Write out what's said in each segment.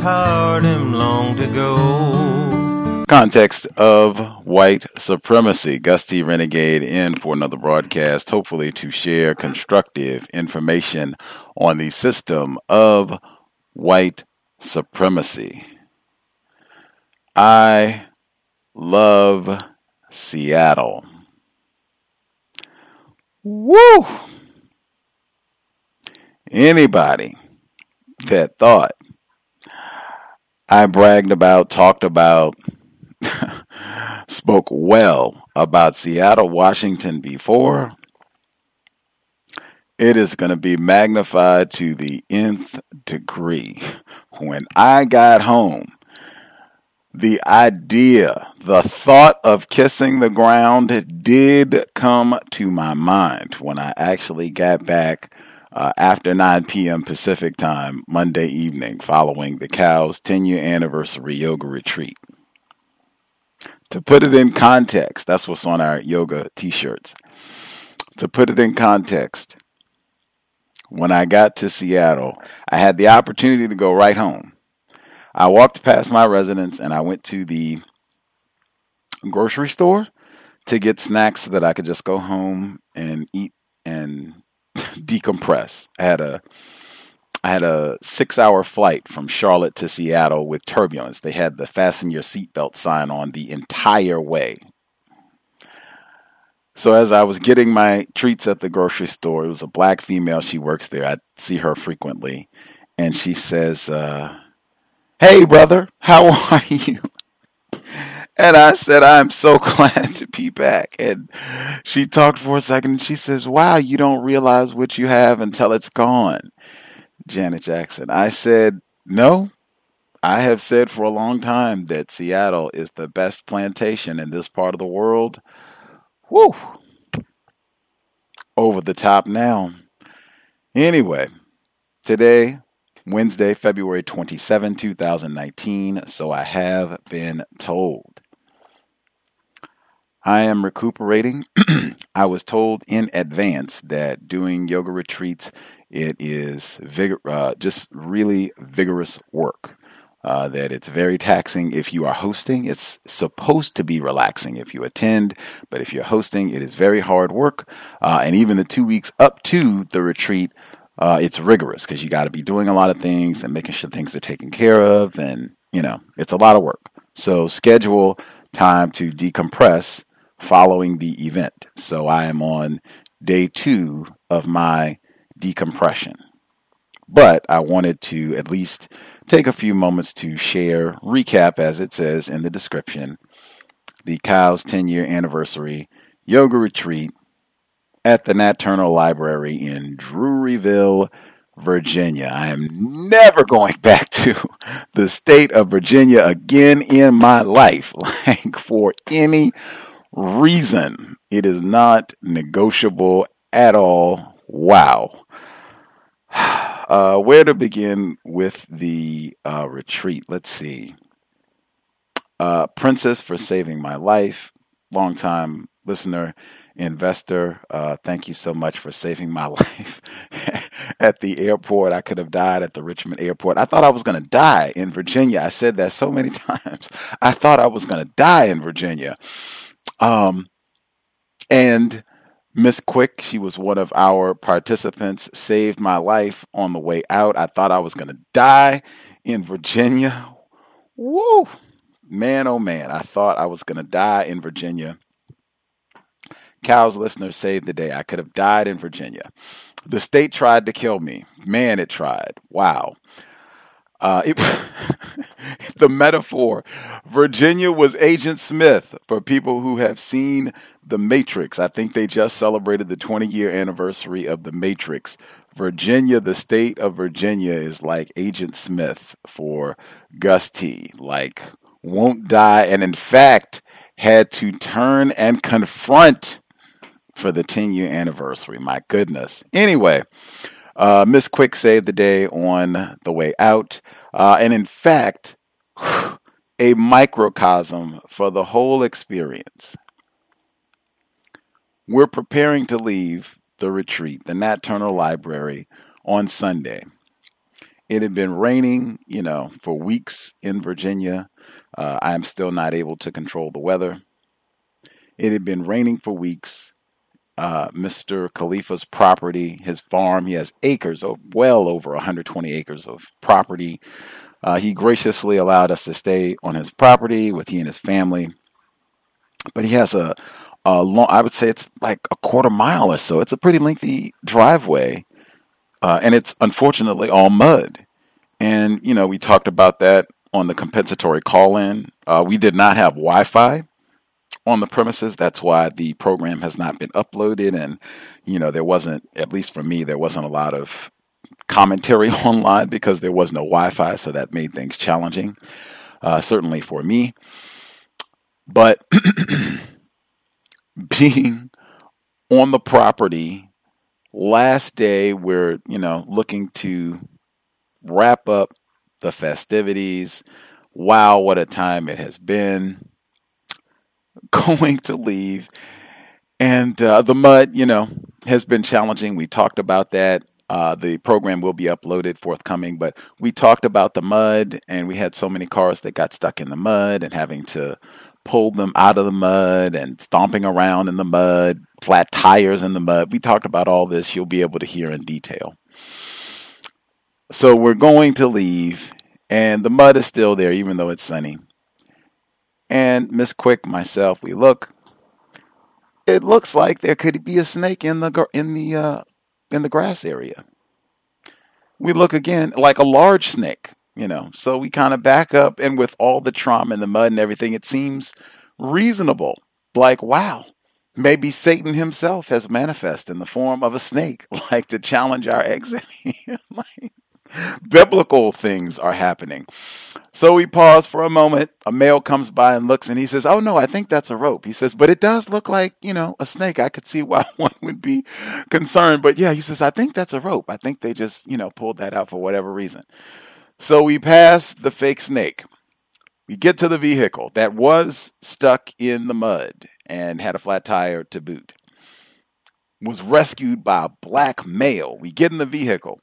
heart am long to go. Context of white supremacy. Gus T. Renegade in for another broadcast, hopefully to share constructive information on the system of white supremacy. I love Seattle. Woo! Anybody that thought I bragged about, talked about, spoke well about Seattle, Washington before, it is going to be magnified to the nth degree. When I got home, the idea, the thought of kissing the ground did come to my mind when I actually got back uh, after 9 p.m. Pacific time Monday evening following the cow's 10 year anniversary yoga retreat. To put it in context, that's what's on our yoga t shirts. To put it in context, when I got to Seattle, I had the opportunity to go right home. I walked past my residence and I went to the grocery store to get snacks so that I could just go home and eat and decompress. I had a I had a six hour flight from Charlotte to Seattle with turbulence. They had the fasten your seatbelt sign on the entire way. So as I was getting my treats at the grocery store, it was a black female. She works there. I see her frequently, and she says, uh, "Hey, brother, how are you?" And I said, "I'm so glad to be back." And she talked for a second, and she says, "Wow, you don't realize what you have until it's gone." Janet Jackson. I said, "No." I have said for a long time that Seattle is the best plantation in this part of the world. Whew. Over the top now. Anyway, today, Wednesday, February 27, 2019, so I have been told. I am recuperating. I was told in advance that doing yoga retreats, it is vigor, uh, just really vigorous work. uh, that it's very taxing if you are hosting. It's supposed to be relaxing if you attend, but if you're hosting, it is very hard work. Uh, and even the two weeks up to the retreat, uh, it's rigorous because you got to be doing a lot of things and making sure things are taken care of. And, you know, it's a lot of work. So schedule time to decompress following the event. So I am on day two of my decompression. But I wanted to at least take a few moments to share, recap, as it says in the description, the Cow's 10 year anniversary yoga retreat at the Nat Turner Library in Drewryville, Virginia. I am never going back to the state of Virginia again in my life, like for any reason. It is not negotiable at all. Wow. Uh, where to begin with the uh, retreat? Let's see. Uh, Princess for saving my life, long time listener, investor. Uh, thank you so much for saving my life at the airport. I could have died at the Richmond airport. I thought I was going to die in Virginia. I said that so many times. I thought I was going to die in Virginia. Um, and Miss Quick, she was one of our participants, saved my life on the way out. I thought I was going to die in Virginia. Woo! Man, oh man, I thought I was going to die in Virginia. Cow's listener saved the day. I could have died in Virginia. The state tried to kill me. Man, it tried. Wow. Uh, it, the metaphor. Virginia was Agent Smith for people who have seen The Matrix. I think they just celebrated the 20 year anniversary of The Matrix. Virginia, the state of Virginia, is like Agent Smith for Gus T. Like, won't die, and in fact, had to turn and confront for the 10 year anniversary. My goodness. Anyway, uh, Miss Quick saved the day on the way out. Uh, and in fact, a microcosm for the whole experience. We're preparing to leave the retreat, the Nat Turner Library, on Sunday. It had been raining, you know, for weeks in Virginia. Uh, I am still not able to control the weather. It had been raining for weeks uh, Mr. Khalifa's property, his farm. He has acres, of, well over 120 acres of property. Uh, he graciously allowed us to stay on his property with he and his family. But he has a, a long, I would say it's like a quarter mile or so. It's a pretty lengthy driveway. Uh, and it's unfortunately all mud. And, you know, we talked about that on the compensatory call in. Uh, we did not have Wi Fi on the premises. That's why the program has not been uploaded. And, you know, there wasn't, at least for me, there wasn't a lot of commentary online because there was no Wi Fi. So that made things challenging, uh, certainly for me. But being on the property last day, we're, you know, looking to wrap up the festivities. Wow, what a time it has been going to leave. And uh, the mud, you know, has been challenging. We talked about that. Uh, the program will be uploaded forthcoming, but we talked about the mud, and we had so many cars that got stuck in the mud and having to pull them out of the mud and stomping around in the mud, flat tires in the mud. We talked about all this. You'll be able to hear in detail. So we're going to leave, and the mud is still there, even though it's sunny and Miss Quick, myself, we look. It looks like there could be a snake in the in the uh, in the grass area. We look again like a large snake, you know. So we kind of back up, and with all the trauma and the mud and everything, it seems reasonable. Like, wow, maybe Satan himself has manifest in the form of a snake, like to challenge our exit. like, biblical things are happening. So we pause for a moment. A male comes by and looks and he says, Oh no, I think that's a rope. He says, But it does look like, you know, a snake. I could see why one would be concerned. But yeah, he says, I think that's a rope. I think they just, you know, pulled that out for whatever reason. So we pass the fake snake. We get to the vehicle that was stuck in the mud and had a flat tire to boot. Was rescued by a black male. We get in the vehicle.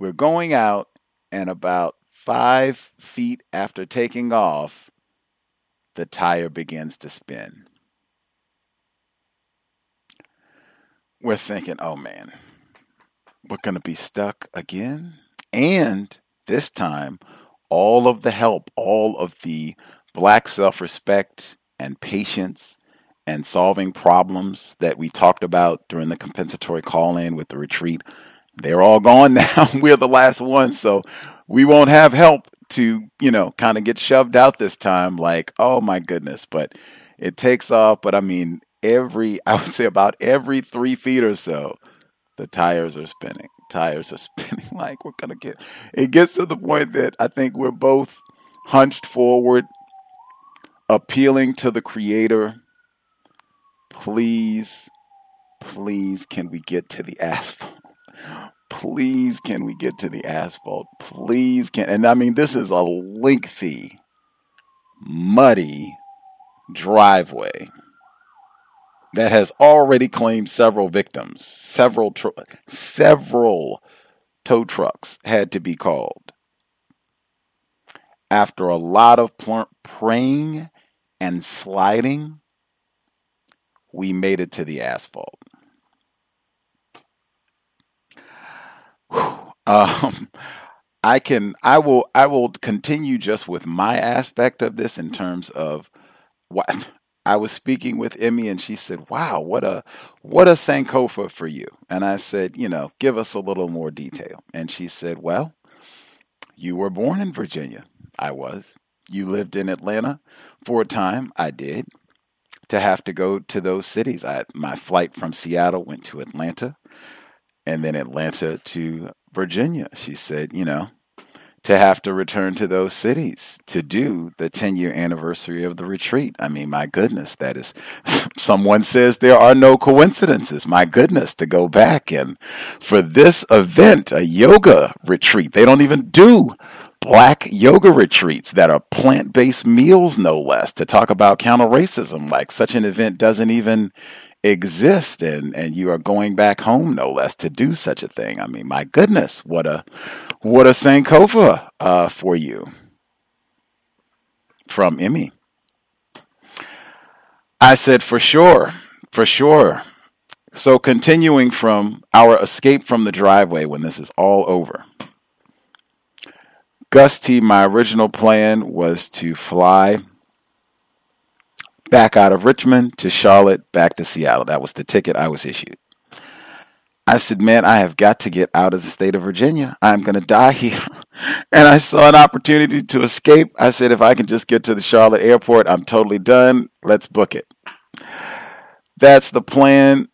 We're going out, and about five feet after taking off, the tire begins to spin. We're thinking, oh man, we're going to be stuck again. And this time, all of the help, all of the black self respect and patience and solving problems that we talked about during the compensatory call in with the retreat, they're all gone now. We're the last ones. So we won't have help to, you know, kind of get shoved out this time. Like, oh my goodness. But it takes off. But I mean, every, I would say about every three feet or so, the tires are spinning. Tires are spinning like we're going to get. It gets to the point that I think we're both hunched forward, appealing to the creator. Please, please, can we get to the asphalt? Please, can we get to the asphalt? Please, can. And I mean, this is a lengthy, muddy driveway that has already claimed several victims. Several, tr- several tow trucks had to be called. After a lot of pl- praying and sliding, we made it to the asphalt. Um, I can, I will, I will continue just with my aspect of this in terms of what I was speaking with Emmy, and she said, "Wow, what a what a Sankofa for you." And I said, "You know, give us a little more detail." And she said, "Well, you were born in Virginia. I was. You lived in Atlanta for a time. I did. To have to go to those cities, I my flight from Seattle went to Atlanta, and then Atlanta to Virginia." She said, "You know." to have to return to those cities to do the 10 year anniversary of the retreat. I mean, my goodness, that is, someone says there are no coincidences. My goodness, to go back and for this event, a yoga retreat, they don't even do black yoga retreats that are plant based meals, no less, to talk about counter racism. Like such an event doesn't even exist and and you are going back home no less to do such a thing. I mean my goodness what a what a sankofa uh, for you. From emmy. I said for sure for sure. So continuing from our escape from the driveway when this is all over. Gusty my original plan was to fly back out of Richmond to Charlotte, back to Seattle. That was the ticket I was issued. I said, man, I have got to get out of the state of Virginia. I'm going to die here. And I saw an opportunity to escape. I said, if I can just get to the Charlotte airport, I'm totally done. Let's book it. That's the plan.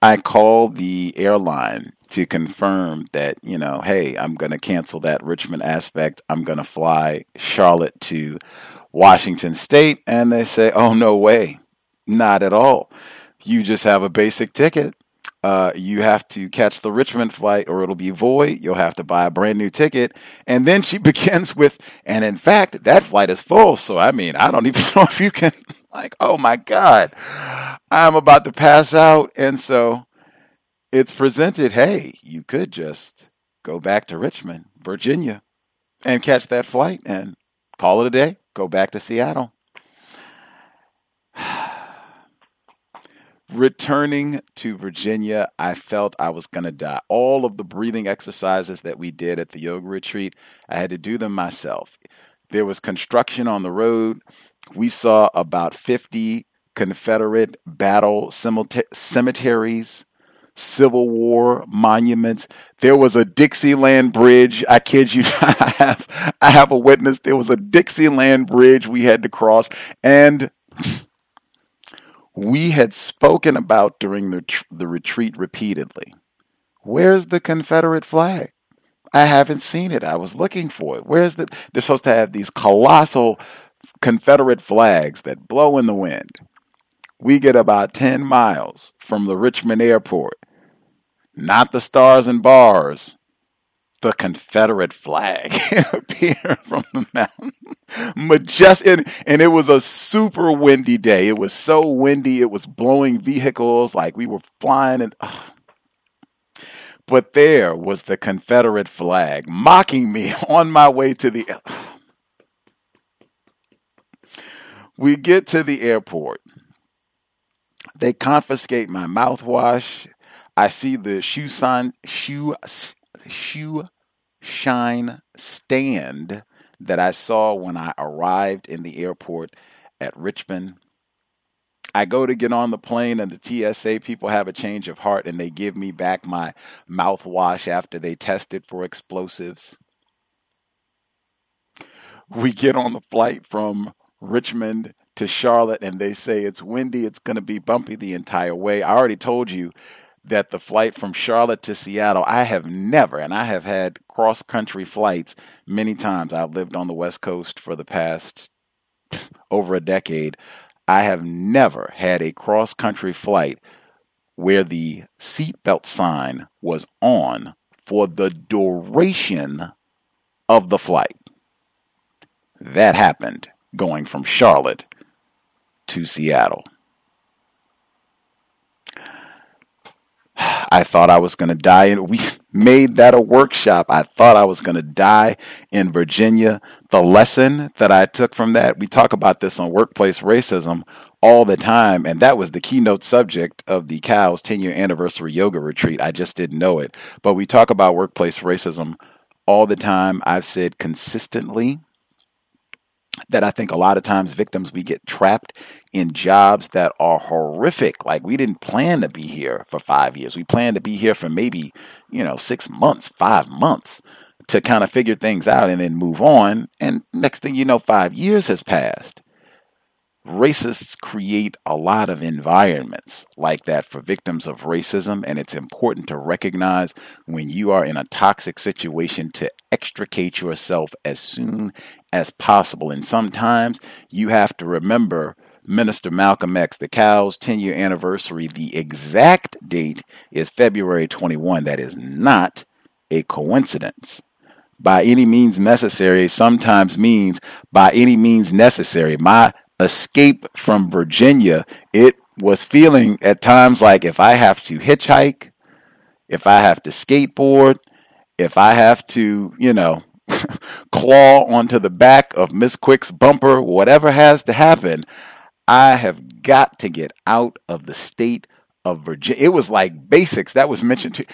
I called the airline to confirm that, you know, hey, I'm going to cancel that Richmond aspect. I'm going to fly Charlotte to Washington State, and they say, oh, no way, not at all. You just have a basic ticket. Uh, you have to catch the Richmond flight or it'll be void. You'll have to buy a brand new ticket. And then she begins with, and in fact, that flight is full. So, I mean, I don't even know if you can, like, oh my God, I'm about to pass out. And so it's presented, hey, you could just go back to Richmond, Virginia, and catch that flight and call it a day go back to Seattle. Returning to Virginia, I felt I was going to die. All of the breathing exercises that we did at the yoga retreat, I had to do them myself. There was construction on the road. We saw about 50 Confederate battle cemeteries Civil War monuments. There was a Dixieland Bridge. I kid you not. I have, I have a witness. There was a Dixieland Bridge we had to cross. And we had spoken about during the, the retreat repeatedly. Where's the Confederate flag? I haven't seen it. I was looking for it. Where's the? They're supposed to have these colossal Confederate flags that blow in the wind. We get about 10 miles from the Richmond airport not the stars and bars, the Confederate flag appeared from the mountain. Majestic, and, and it was a super windy day. It was so windy, it was blowing vehicles like we were flying and. But there was the Confederate flag mocking me on my way to the. We get to the airport. They confiscate my mouthwash. I see the shoe sign, shoe, shoe shine stand that I saw when I arrived in the airport at Richmond. I go to get on the plane, and the TSA people have a change of heart and they give me back my mouthwash after they tested for explosives. We get on the flight from Richmond to Charlotte and they say it's windy, it's going to be bumpy the entire way. I already told you that the flight from Charlotte to Seattle, I have never, and I have had cross country flights many times. I've lived on the West Coast for the past over a decade. I have never had a cross country flight where the seatbelt sign was on for the duration of the flight. That happened going from Charlotte to Seattle. I thought I was going to die. And we made that a workshop. I thought I was going to die in Virginia. The lesson that I took from that, we talk about this on workplace racism all the time. And that was the keynote subject of the COWS 10 year anniversary yoga retreat. I just didn't know it. But we talk about workplace racism all the time. I've said consistently that I think a lot of times victims we get trapped in jobs that are horrific. Like we didn't plan to be here for five years. We planned to be here for maybe, you know, six months, five months to kind of figure things out and then move on. And next thing you know, five years has passed racists create a lot of environments like that for victims of racism, and it's important to recognize when you are in a toxic situation to extricate yourself as soon as possible. And sometimes you have to remember Minister Malcolm X, the COWS 10 year anniversary. The exact date is February 21. That is not a coincidence by any means necessary sometimes means by any means necessary. My escape from Virginia, it was feeling at times like if I have to hitchhike, if I have to skateboard, if I have to, you know, claw onto the back of Miss Quick's bumper, whatever has to happen, I have got to get out of the state of Virginia. It was like basics that was mentioned to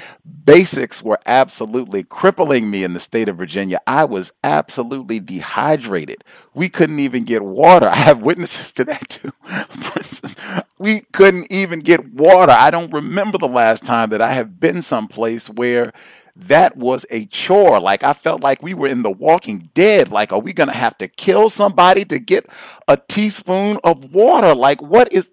basics were absolutely crippling me in the state of Virginia. I was absolutely dehydrated. We couldn't even get water. I have witnesses to that too. Instance, we couldn't even get water. I don't remember the last time that I have been someplace where that was a chore. Like I felt like we were in the walking dead. Like, are we going to have to kill somebody to get a teaspoon of water? Like, what is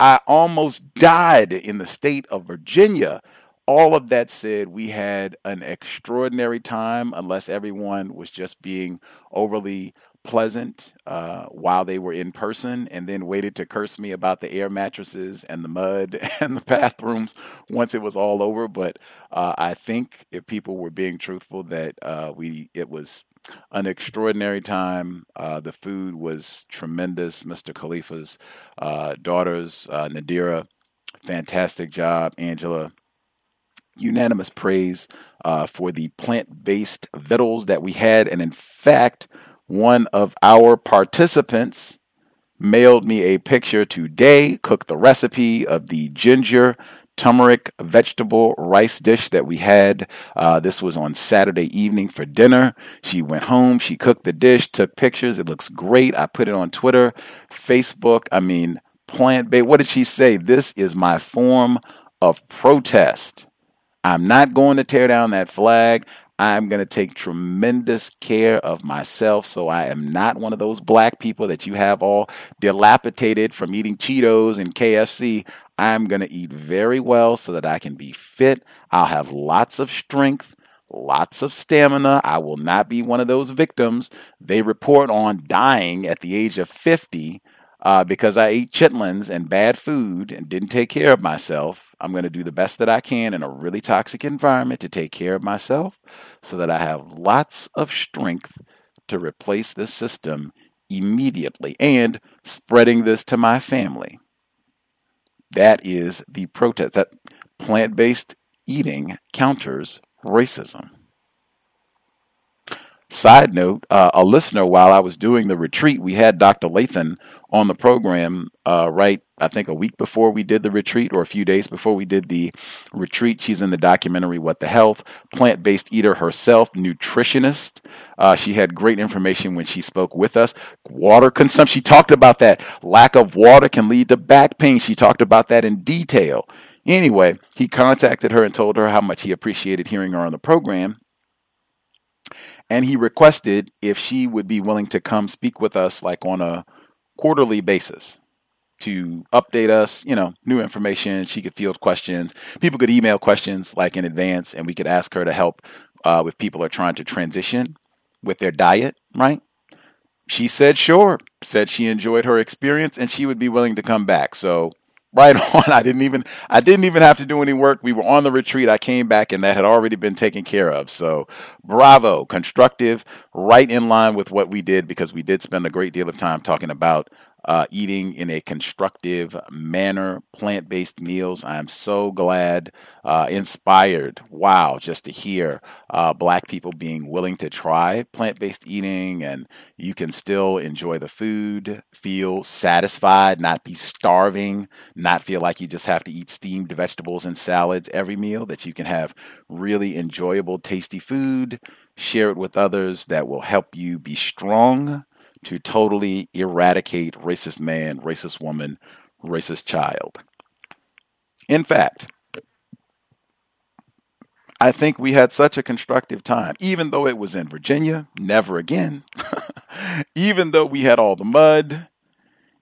I almost died in the state of Virginia. All of that said, we had an extraordinary time, unless everyone was just being overly pleasant uh, while they were in person and then waited to curse me about the air mattresses and the mud and the bathrooms once it was all over. But uh, I think if people were being truthful, that uh, we it was an extraordinary time. Uh, the food was tremendous. Mr. Khalifa's uh, daughters, uh, Nadira, fantastic job. Angela, unanimous praise uh, for the plant based victuals that we had. And in fact, one of our participants mailed me a picture today, cooked the recipe of the ginger turmeric vegetable rice dish that we had. Uh, this was on Saturday evening for dinner. She went home, she cooked the dish, took pictures. It looks great. I put it on Twitter, Facebook. I mean, plant based. What did she say? This is my form of protest. I'm not going to tear down that flag. I'm going to take tremendous care of myself so I am not one of those black people that you have all dilapidated from eating Cheetos and KFC. I'm going to eat very well so that I can be fit. I'll have lots of strength, lots of stamina. I will not be one of those victims they report on dying at the age of 50 uh, because I ate chitlins and bad food and didn't take care of myself. I'm going to do the best that I can in a really toxic environment to take care of myself so that I have lots of strength to replace this system immediately and spreading this to my family. That is the protest. That plant based eating counters racism. Side note, uh, a listener, while I was doing the retreat, we had Dr. Lathan on the program uh, right, I think a week before we did the retreat or a few days before we did the retreat. She's in the documentary What the Health, plant based eater herself, nutritionist. Uh, she had great information when she spoke with us. Water consumption, she talked about that. Lack of water can lead to back pain. She talked about that in detail. Anyway, he contacted her and told her how much he appreciated hearing her on the program and he requested if she would be willing to come speak with us like on a quarterly basis to update us, you know, new information. She could field questions. People could email questions like in advance, and we could ask her to help uh, with people are trying to transition with their diet, right? She said sure, said she enjoyed her experience and she would be willing to come back. So right on. I didn't even I didn't even have to do any work. We were on the retreat. I came back and that had already been taken care of. So bravo, constructive, right in line with what we did because we did spend a great deal of time talking about uh, eating in a constructive manner, plant based meals. I'm so glad, uh, inspired. Wow, just to hear uh, Black people being willing to try plant based eating and you can still enjoy the food, feel satisfied, not be starving, not feel like you just have to eat steamed vegetables and salads every meal, that you can have really enjoyable, tasty food. Share it with others that will help you be strong to totally eradicate racist man, racist woman, racist child. In fact, I think we had such a constructive time, even though it was in Virginia, never again. even though we had all the mud,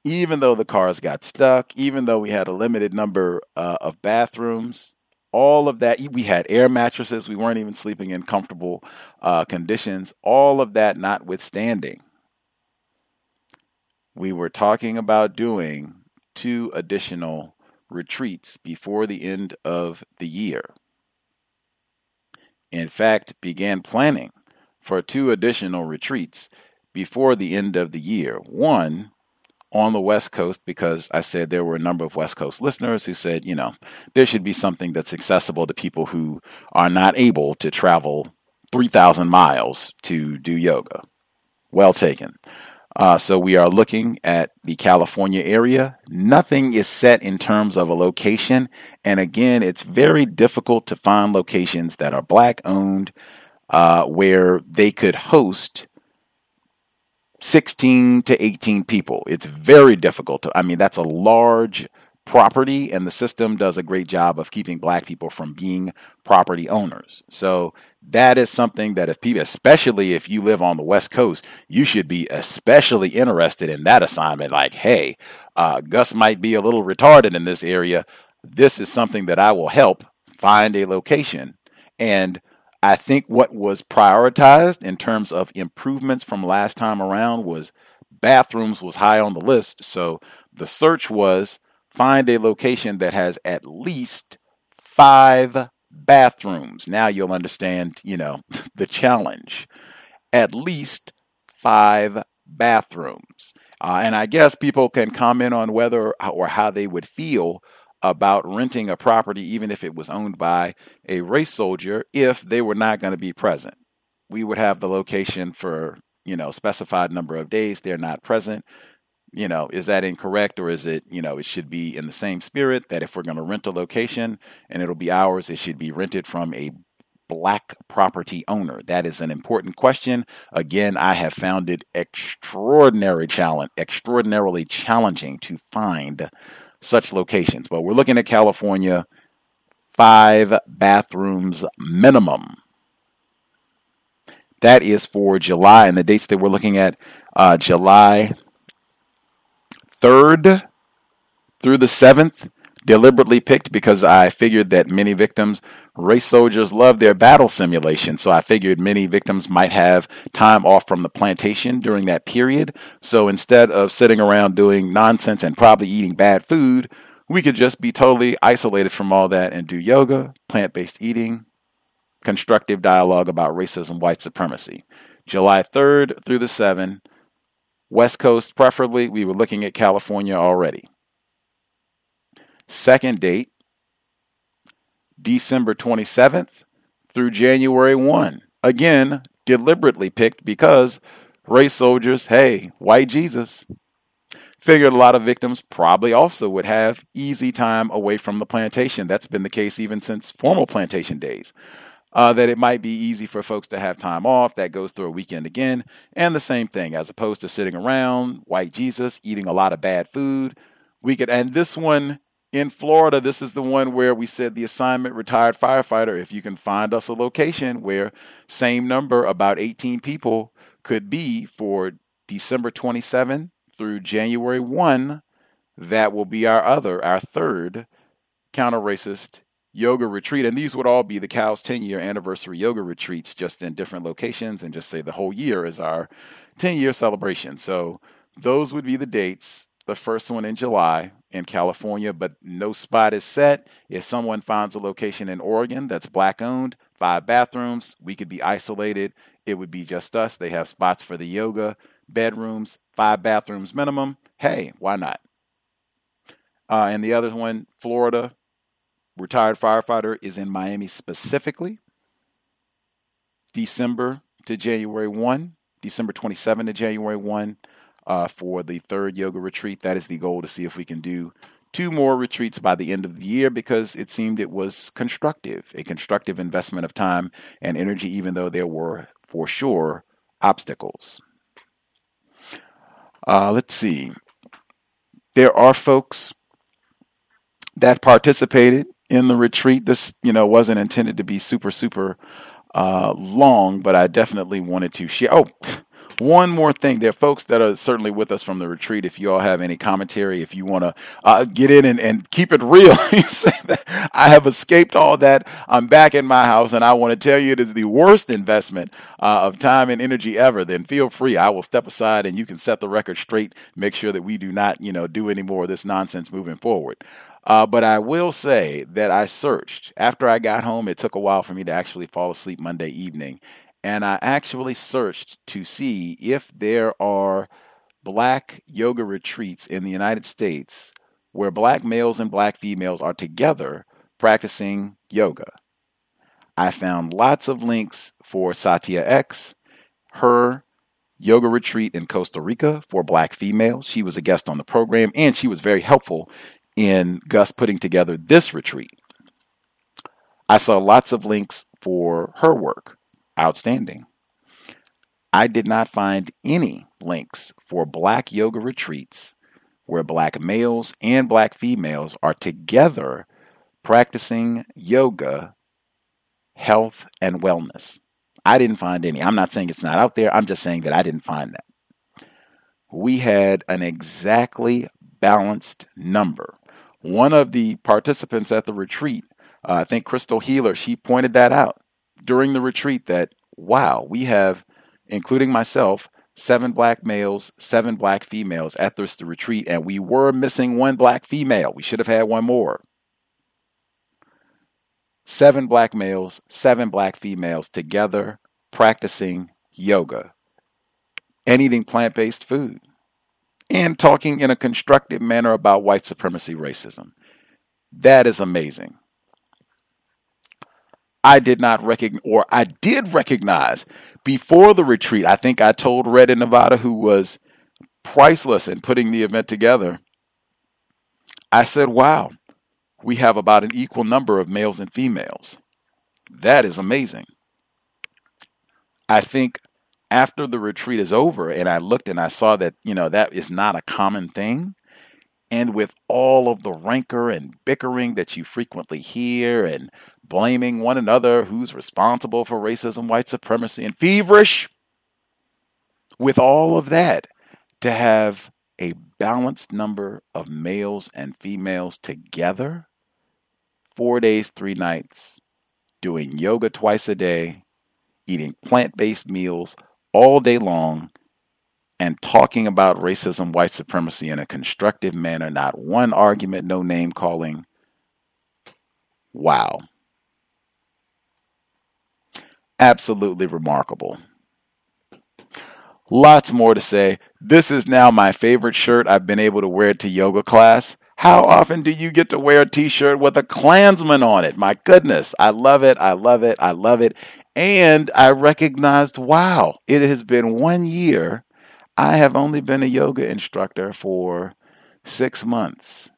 even though the cars got stuck, even though we had a limited number uh, of bathrooms, all of that. We had air mattresses. We weren't even sleeping in comfortable uh, conditions. All of that notwithstanding, we were talking about doing two additional retreats before the end of the year. In fact, began planning for two additional retreats before the end of the year. One on the West Coast, because I said there were a number of West Coast listeners who said, you know, there should be something that's accessible to people who are not able to travel 3,000 miles to do yoga. Well taken. Uh, so we are looking at the California area. Nothing is set in terms of a location. And again, it's very difficult to find locations that are black owned uh, where they could host 16 to 18 people. It's very difficult to, I mean, that's a large property, and the system does a great job of keeping black people from being property owners. So that is something that if people, especially if you live on the West Coast, you should be especially interested in that assignment. Like, hey, uh, Gus might be a little retarded in this area. This is something that I will help find a location. And I think what was prioritized in terms of improvements from last time around was bathrooms was high on the list. So the search was find a location that has at least five bathrooms. Now you'll understand, you know, the challenge. At least five bathrooms. Uh, and I guess people can comment on whether or how they would feel about renting a property, even if it was owned by a race soldier, if they were not going to be present. We would have the location for, you know, specified number of days. They're not present you know, is that incorrect or is it, you know, it should be in the same spirit that if we're going to rent a location and it'll be ours, it should be rented from a black property owner? That is an important question. Again, I have found it extraordinary challenge, extraordinarily challenging to find such locations. But we're looking at California, five bathrooms minimum. That is for July, and the dates that we're looking at uh, July 3rd through the 7th, deliberately picked because I figured that many victims, race soldiers, love their battle simulation. So I figured many victims might have time off from the plantation during that period. So instead of sitting around doing nonsense and probably eating bad food, we could just be totally isolated from all that and do yoga, plant based eating, constructive dialogue about racism, white supremacy. July 3rd through the 7th, West Coast, preferably. We were looking at California already. Second date, December 27th through January 1. Again, deliberately picked because race soldiers, hey, white Jesus. Figured a lot of victims probably also would have easy time away from the plantation. That's been the case even since formal plantation days. Uh, that it might be easy for folks to have time off. That goes through a weekend again. And the same thing, as opposed to sitting around, white Jesus, eating a lot of bad food. We could, and this one in Florida, this is the one where we said the assignment retired firefighter. If you can find us a location where same number, about 18 people, could be for December 27 through January 1, that will be our other, our third counter racist yoga retreat. And these would all be the COW's 10 year anniversary yoga retreats, just in different locations, and just say the whole year is our 10 year celebration. So those would be the dates. The first one in July in California, but no spot is set. If someone finds a location in Oregon that's black owned, five bathrooms, we could be isolated. It would be just us. They have spots for the yoga, bedrooms, five bathrooms minimum. Hey, why not? Uh, and the other one, Florida, retired firefighter, is in Miami specifically. December to January 1, December 27 to January 1 uh, for the third yoga retreat. That is the goal to see if we can do two more retreats by the end of the year because it seemed it was constructive, a constructive investment of time and energy, even though there were for sure obstacles. Uh, let's see. There are folks that participated in the retreat. This, you know, wasn't intended to be super, super uh, long, but I definitely wanted to share. Oh, one more thing. There are folks that are certainly with us from the retreat. If you all have any commentary, if you want to uh, get in and, and keep it real, I have escaped all that. I'm back in my house and I want to tell you it is the worst investment uh, of time and energy ever. Then feel free. I will step aside and you can set the record straight. Make sure that we do not, you know, do any more of this nonsense moving forward. Uh, but I will say that I searched after I got home. It took a while for me to actually fall asleep Monday evening and I actually searched to see if there are black yoga retreats in the United States where black males and black females are together practicing yoga. I found lots of links for Satya X, her yoga retreat in Costa Rica for black females. She was a guest on the program and she was very helpful in Gus putting together this retreat. I saw lots of links for her work outstanding. I did not find any links for black yoga retreats where black males and black females are together practicing yoga, health, and wellness. I didn't find any. I'm not saying it's not out there, I'm just saying that I didn't find that. We had an exactly balanced number. One of the participants at the retreat, uh, I think Crystal Healer, she pointed that out during the retreat that, wow, we have, including myself, seven black males, seven black females at this retreat, and we were missing one black female. We should have had one more. Seven black males, seven black females together practicing yoga and eating plant based food and talking in a constructive manner about white supremacy racism. That is amazing. I did not recognize, or I did recognize before the retreat. I think I told Red in Nevada, who was priceless in putting the event together. I said, wow, we have about an equal number of males and females. That is amazing. I think after the retreat is over and I looked and I saw that, you know, that is not a common thing. And with all of the rancor and bickering that you frequently hear and blaming one another who's responsible for racism, white supremacy, and feverish. With all of that, to have a balanced number of males and females together, four days, three nights, doing yoga twice a day, eating plant based meals all day long, and talking about racism, white supremacy in a constructive manner, not one argument, no name calling. Wow absolutely remarkable. Lots more to say. This is now my favorite shirt. I've been able to wear it to yoga class. How often do you get to wear a t shirt with a Klansman on it? My goodness, I love it. I love it. I love it. And I recognized, wow, it has been one year. I have only been a yoga instructor for six months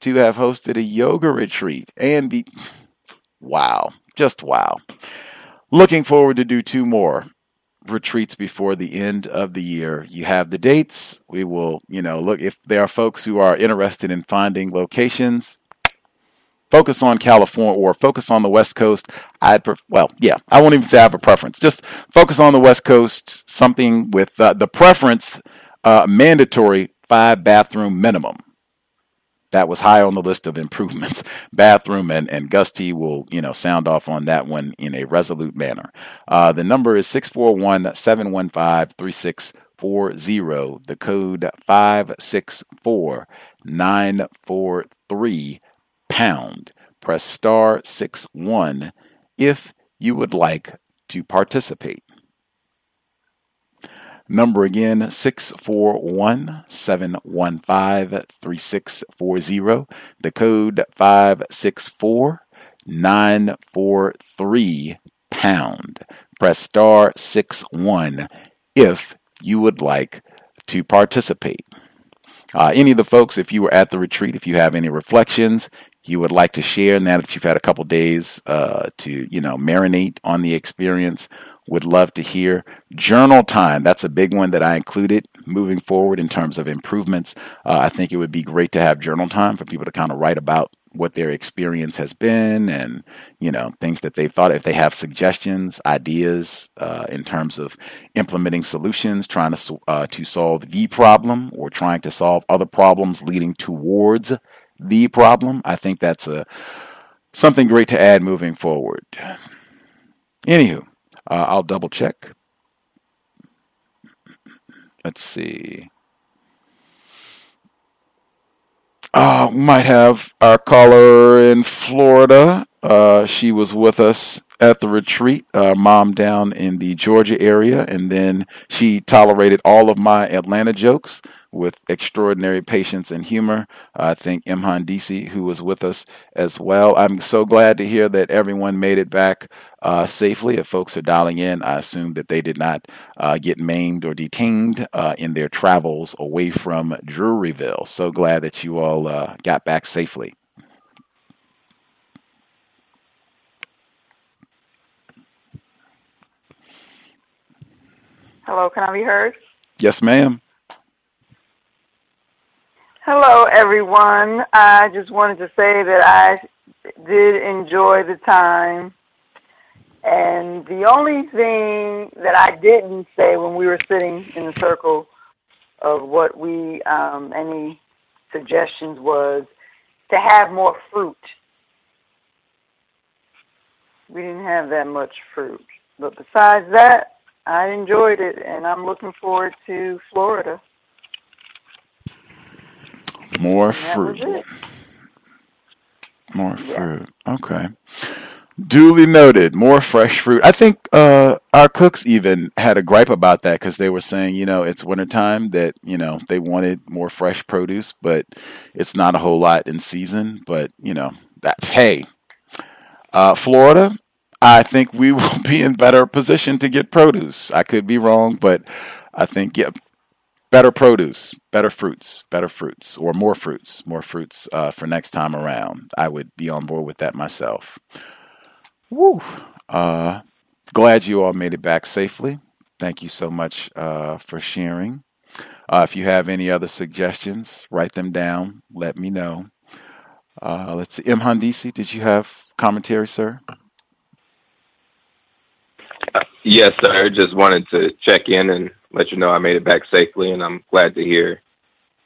to have hosted a yoga retreat and be, wow, just wow. Looking forward to do two more retreats before the end of the year. You have the dates. We will, you know, look if there are folks who are interested in finding locations. Focus on California or focus on the West Coast. I'd pref- well, yeah, I won't even say I have a preference. Just focus on the West Coast. Something with uh, the preference uh, mandatory five bathroom minimum that was high on the list of improvements. Bathroom and, and Gus T will, you know, sound off on that one in a resolute manner. Uh, the number is 641 715 3640. The code 564 943 pound. Press star 6 1 if you would like to participate. Number again, 641 715 3640. The code 564 943 pound. Press star 6 1 if you would like to participate. Uh, any of the folks, if you were at the retreat, if you have any reflections, you would like to share now that you've had a couple days uh, to, you know, marinate on the experience, would love to hear. Journal time, that's a big one that I included moving forward in terms of improvements. Uh, I think it would be great to have journal time for people to kind of write about what their experience has been and you know things that they've thought if they have suggestions ideas uh, in terms of implementing solutions trying to uh, to solve the problem or trying to solve other problems leading towards the problem i think that's a something great to add moving forward anywho uh, I'll double check. Let's see. Uh, we might have our caller in Florida. Uh, she was with us at the retreat, uh, mom down in the Georgia area, and then she tolerated all of my Atlanta jokes with extraordinary patience and humor. I think M. Handisi, who was with us as well. I'm so glad to hear that everyone made it back uh, safely. If folks are dialing in, I assume that they did not uh, get maimed or detained uh, in their travels away from Drewryville. So glad that you all uh, got back safely. Hello, can I be heard? Yes, ma'am. Hello, everyone. I just wanted to say that I did enjoy the time. And the only thing that I didn't say when we were sitting in the circle of what we, um, any suggestions was to have more fruit. We didn't have that much fruit. But besides that, I enjoyed it, and I'm looking forward to Florida. More fruit. More fruit. Okay. Duly noted. More fresh fruit. I think uh, our cooks even had a gripe about that because they were saying, you know, it's wintertime that, you know, they wanted more fresh produce, but it's not a whole lot in season. But, you know, that, hey, uh, Florida, I think we will be in better position to get produce. I could be wrong, but I think, yeah, better produce, better fruits, better fruits, or more fruits, more fruits uh, for next time around. I would be on board with that myself. Woo! Uh, glad you all made it back safely. Thank you so much uh, for sharing. Uh, if you have any other suggestions, write them down. Let me know. Uh, let's see. M. Handisi, did you have commentary, sir? Yes, sir. Just wanted to check in and let you know I made it back safely, and I'm glad to hear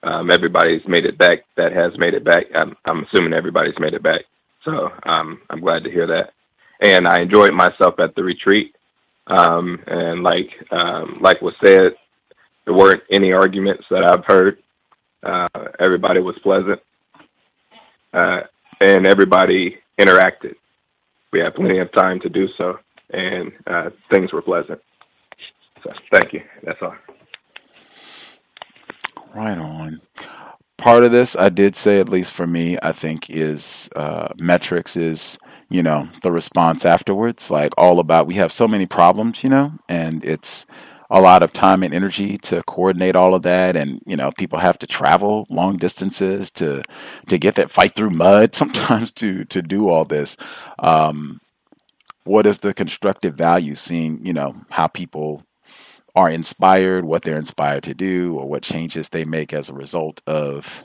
um, everybody's made it back that has made it back. I'm, I'm assuming everybody's made it back, so um, I'm glad to hear that. And I enjoyed myself at the retreat. Um, and like um, like was said, there weren't any arguments that I've heard. Uh, everybody was pleasant, uh, and everybody interacted. We had plenty of time to do so, and uh, things were pleasant. So thank you. That's all. Right on. part of this, I did say, at least for me, I think is uh, metrics is you know the response afterwards. Like all about we have so many problems, you know, and it's a lot of time and energy to coordinate all of that and you know people have to travel long distances to to get that fight through mud sometimes to to do all this um, what is the constructive value seeing you know how people are inspired what they're inspired to do or what changes they make as a result of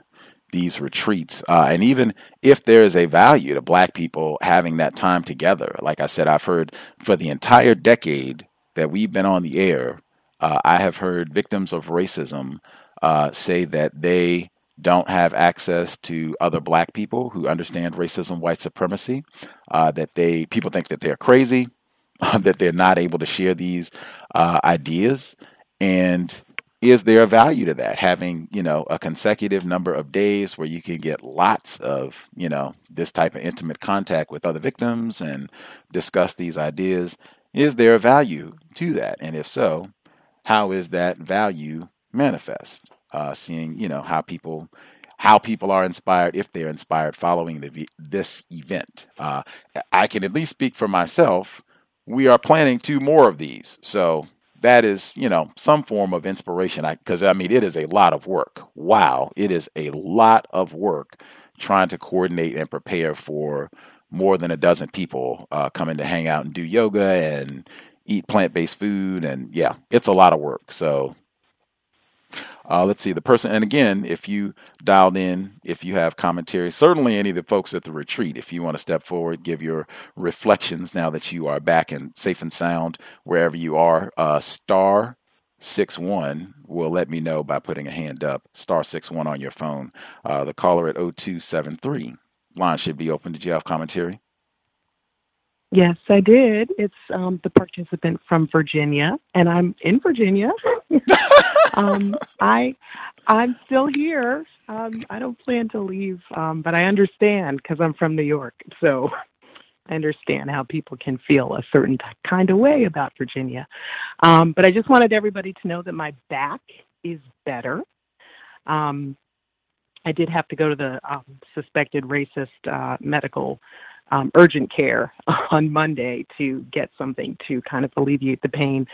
these retreats. Uh, and even if there is a value to black people having that time together like i said i've heard for the entire decade that we've been on the air uh, I have heard victims of racism uh, say that they don't have access to other black people who understand racism, white supremacy, uh, that they people think that they're crazy, that they're not able to share these uh, ideas, and is there a value to that having you know a consecutive number of days where you can get lots of you know this type of intimate contact with other victims and discuss these ideas is there a value to that and if so how is that value manifest? Uh, seeing, you know, how people how people are inspired if they're inspired following the, this event. Uh, I can at least speak for myself. We are planning two more of these, so that is, you know, some form of inspiration. Because I, I mean, it is a lot of work. Wow, it is a lot of work trying to coordinate and prepare for more than a dozen people uh, coming to hang out and do yoga and eat plant based food, and yeah, it's a lot of work. So uh, let's see the person, and again, if you dialed in, if you have commentary, certainly any of the folks at the retreat, if you want to step forward, give your reflections now that you are back and safe and sound wherever you are. Uh, star six one will let me know by putting a hand up. Star six one on your phone. Uh, the caller at 0273 line should be open. Did you have commentary? Yes, I did. It's um, the participant from Virginia, and I'm in Virginia. um, I I'm still here. Um, I don't plan to leave, um, but I understand because I'm from New York, so I understand how people can feel a certain kind of way about Virginia. Um, but I just wanted everybody to know that my back is better. Um, I did have to go to the um, suspected racist uh, medical um, urgent care on Monday to get something to kind of alleviate the pain.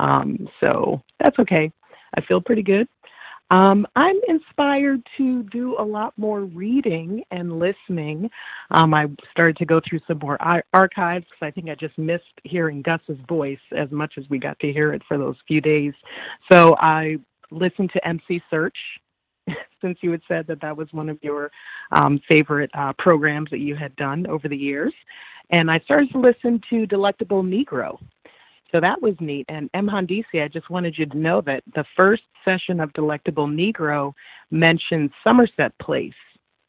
Um, so that's okay. I feel pretty good. Um, I'm inspired to do a lot more reading and listening. Um, I started to go through some more ar- archives because I think I just missed hearing Gus's voice as much as we got to hear it for those few days. So I listened to MC Serch since you had said that that was one of your um, favorite uh, programs that you had done over the years. And I started to listen to Delectable Negro. So that was neat. And M. Handisi, I just wanted you to know that the first session of Delectable Negro mentioned Somerset Place,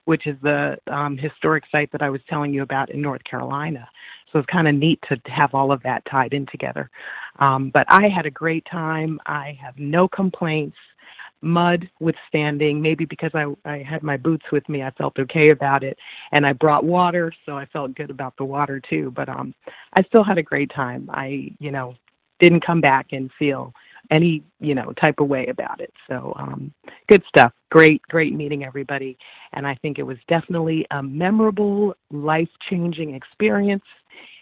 which is the um, historic site that I was telling you about in North Carolina. So it's kind of neat to have all of that tied in together. Um, but I had a great time. I have no complaints mud withstanding. Maybe because I, I had my boots with me, I felt okay about it. And I brought water, so I felt good about the water too. But um, I still had a great time. I, you know, didn't come back and feel any, you know, type of way about it. So um, good stuff. Great, great meeting everybody. And I think it was definitely a memorable, life changing experience.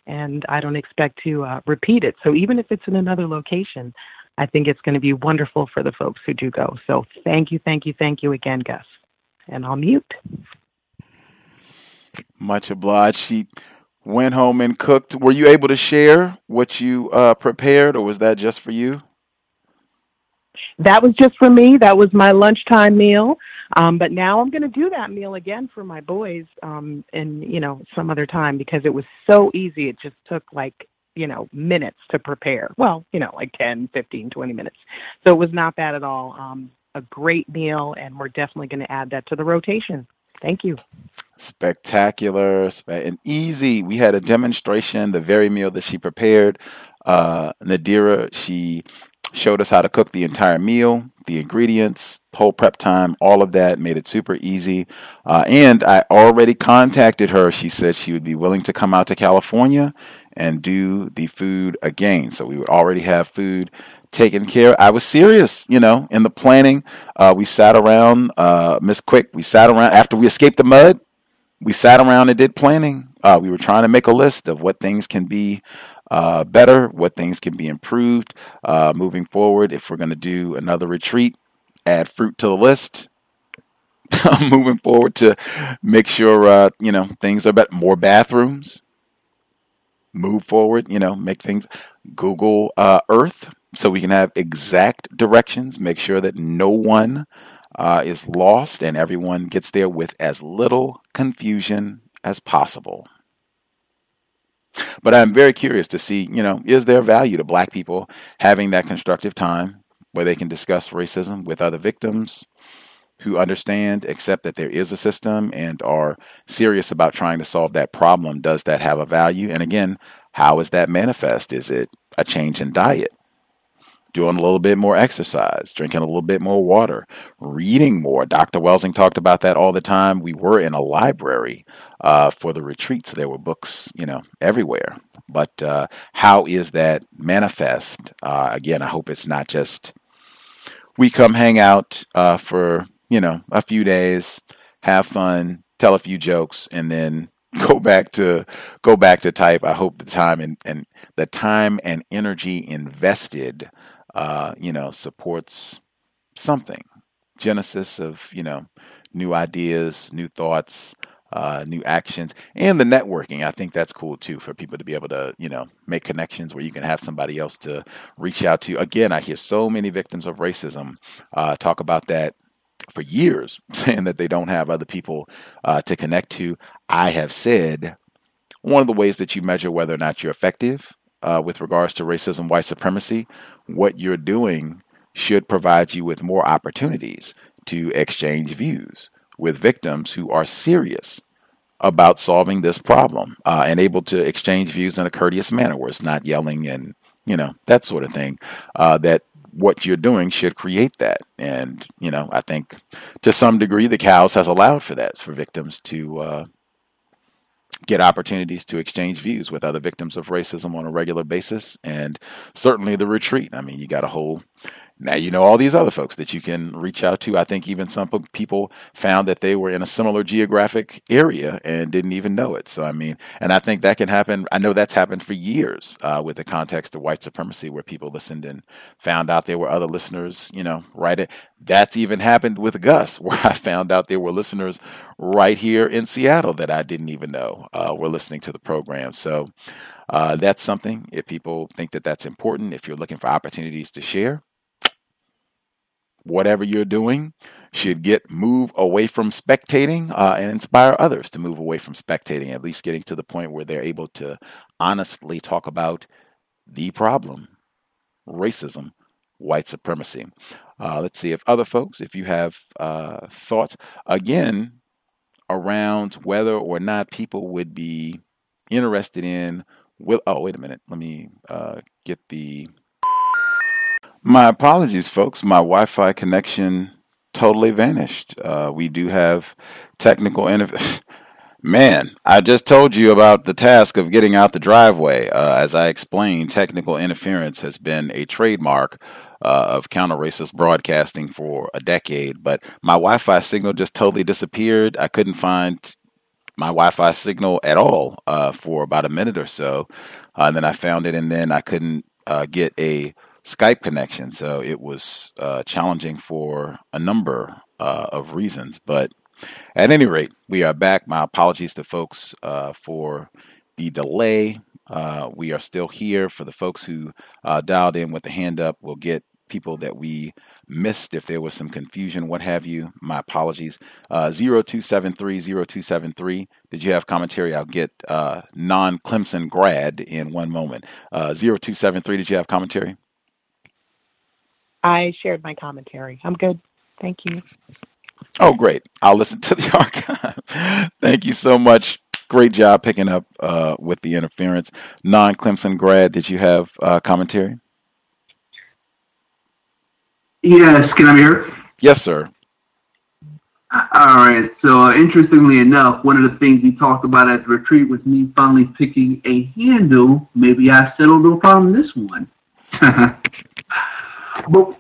And I don't expect to uh, repeat it. So even if it's in another location, I think it's going to be wonderful for the folks who do go. So thank you, thank you, thank you again, Gus. And I'll mute. Much obliged. She went home and cooked. Were you able to share what you uh, prepared, or was that just for you? That was just for me. That was my lunchtime meal. Um, but now I'm going to do that meal again for my boys, um, and you know, some other time because it was so easy. It just took like you know, minutes to prepare. Well, you know, like 10, 15, 20 minutes. So it was not bad at all. Um, a great meal, and we're definitely going to add that to the rotation. Thank you. Spectacular and easy. We had a demonstration, the very meal that she prepared. Uh, Nadira, she showed us how to cook the entire meal, the ingredients, whole prep time, all of that made it super easy. Uh, and I already contacted her. She said she would be willing to come out to California and do the food again. So we would already have food taken care. I was serious, you know, in the planning. Uh, we sat around, uh, Miss Quick. We sat around after we escaped the mud. We sat around and did planning. Uh, we were trying to make a list of what things can be uh, better, what things can be improved uh, moving forward. If we're going to do another retreat, add fruit to the list. moving forward to make sure uh, you know things are better. More bathrooms. Move forward. You know, make things. Google uh, Earth so we can have exact directions. Make sure that no one uh, is lost and everyone gets there with as little confusion as possible. But I'm very curious to see, you know, is there value to black people having that constructive time where they can discuss racism with other victims who understand, accept that there is a system and are serious about trying to solve that problem? Does that have a value? And again, how is that manifest? Is it a change in diet? Doing a little bit more exercise, drinking a little bit more water, reading more. Dr. Welsing talked about that all the time. We were in a library uh, for the retreat, so there were books, you know, everywhere. But uh, how is that manifest? Uh, again, I hope it's not just we come hang out uh, for you know a few days, have fun, tell a few jokes, and then go back to go back to type. I hope the time and, and the time and energy invested uh, you know, supports something. Genesis of, you know, new ideas, new thoughts, uh, new actions, and the networking. I think that's cool too for people to be able to, you know, make connections where you can have somebody else to reach out to. Again, I hear so many victims of racism uh, talk about that for years, saying that they don't have other people uh, to connect to. I have said one of the ways that you measure whether or not you're effective uh, with regards to racism, white supremacy, what you're doing should provide you with more opportunities to exchange views with victims who are serious about solving this problem uh, and able to exchange views in a courteous manner where it's not yelling and you know that sort of thing uh, that what you're doing should create that. And you know i think to some degree the COWS has allowed for that for victims to uh, get opportunities to exchange views with other victims of racism on a regular basis. And certainly the retreat. I mean, you got a whole now you know all these other folks that you can reach out to. I think even some people found that they were in a similar geographic area and didn't even know it. So I mean, and I think that can happen. I know that's happened for years uh, with the context of white supremacy, where people listened and found out there were other listeners. You know, right? It, that's even happened with Gus, where I found out there were listeners right here in Seattle that I didn't even know uh, were listening to the program. So. Uh, that's something if people think that that's important if you're looking for opportunities to share whatever you're doing should get move away from spectating uh, and inspire others to move away from spectating at least getting to the point where they're able to honestly talk about the problem racism white supremacy. Uh, let's see if other folks if you have uh, thoughts again around whether or not people would be interested in will oh wait a minute let me uh, get the my apologies, folks. My Wi Fi connection totally vanished. Uh, we do have technical interference. Man, I just told you about the task of getting out the driveway. Uh, as I explained, technical interference has been a trademark uh, of counter racist broadcasting for a decade, but my Wi Fi signal just totally disappeared. I couldn't find my Wi Fi signal at all uh, for about a minute or so. Uh, and then I found it, and then I couldn't uh, get a Skype connection, so it was uh, challenging for a number uh, of reasons. But at any rate, we are back. My apologies to folks uh, for the delay. Uh, we are still here. For the folks who uh, dialed in with the hand up, we'll get people that we missed if there was some confusion, what have you. My apologies. Uh, 0273 0273. Did you have commentary? I'll get uh, non Clemson grad in one moment. Uh, 0273, did you have commentary? I shared my commentary. I'm good. Thank you. Oh, great. I'll listen to the archive. Thank you so much. Great job picking up uh, with the interference. Non Clemson grad, did you have uh, commentary? Yes, can I be heard? Yes, sir. All right. So, uh, interestingly enough, one of the things we talked about at the retreat was me finally picking a handle. Maybe I settled the problem this one. but,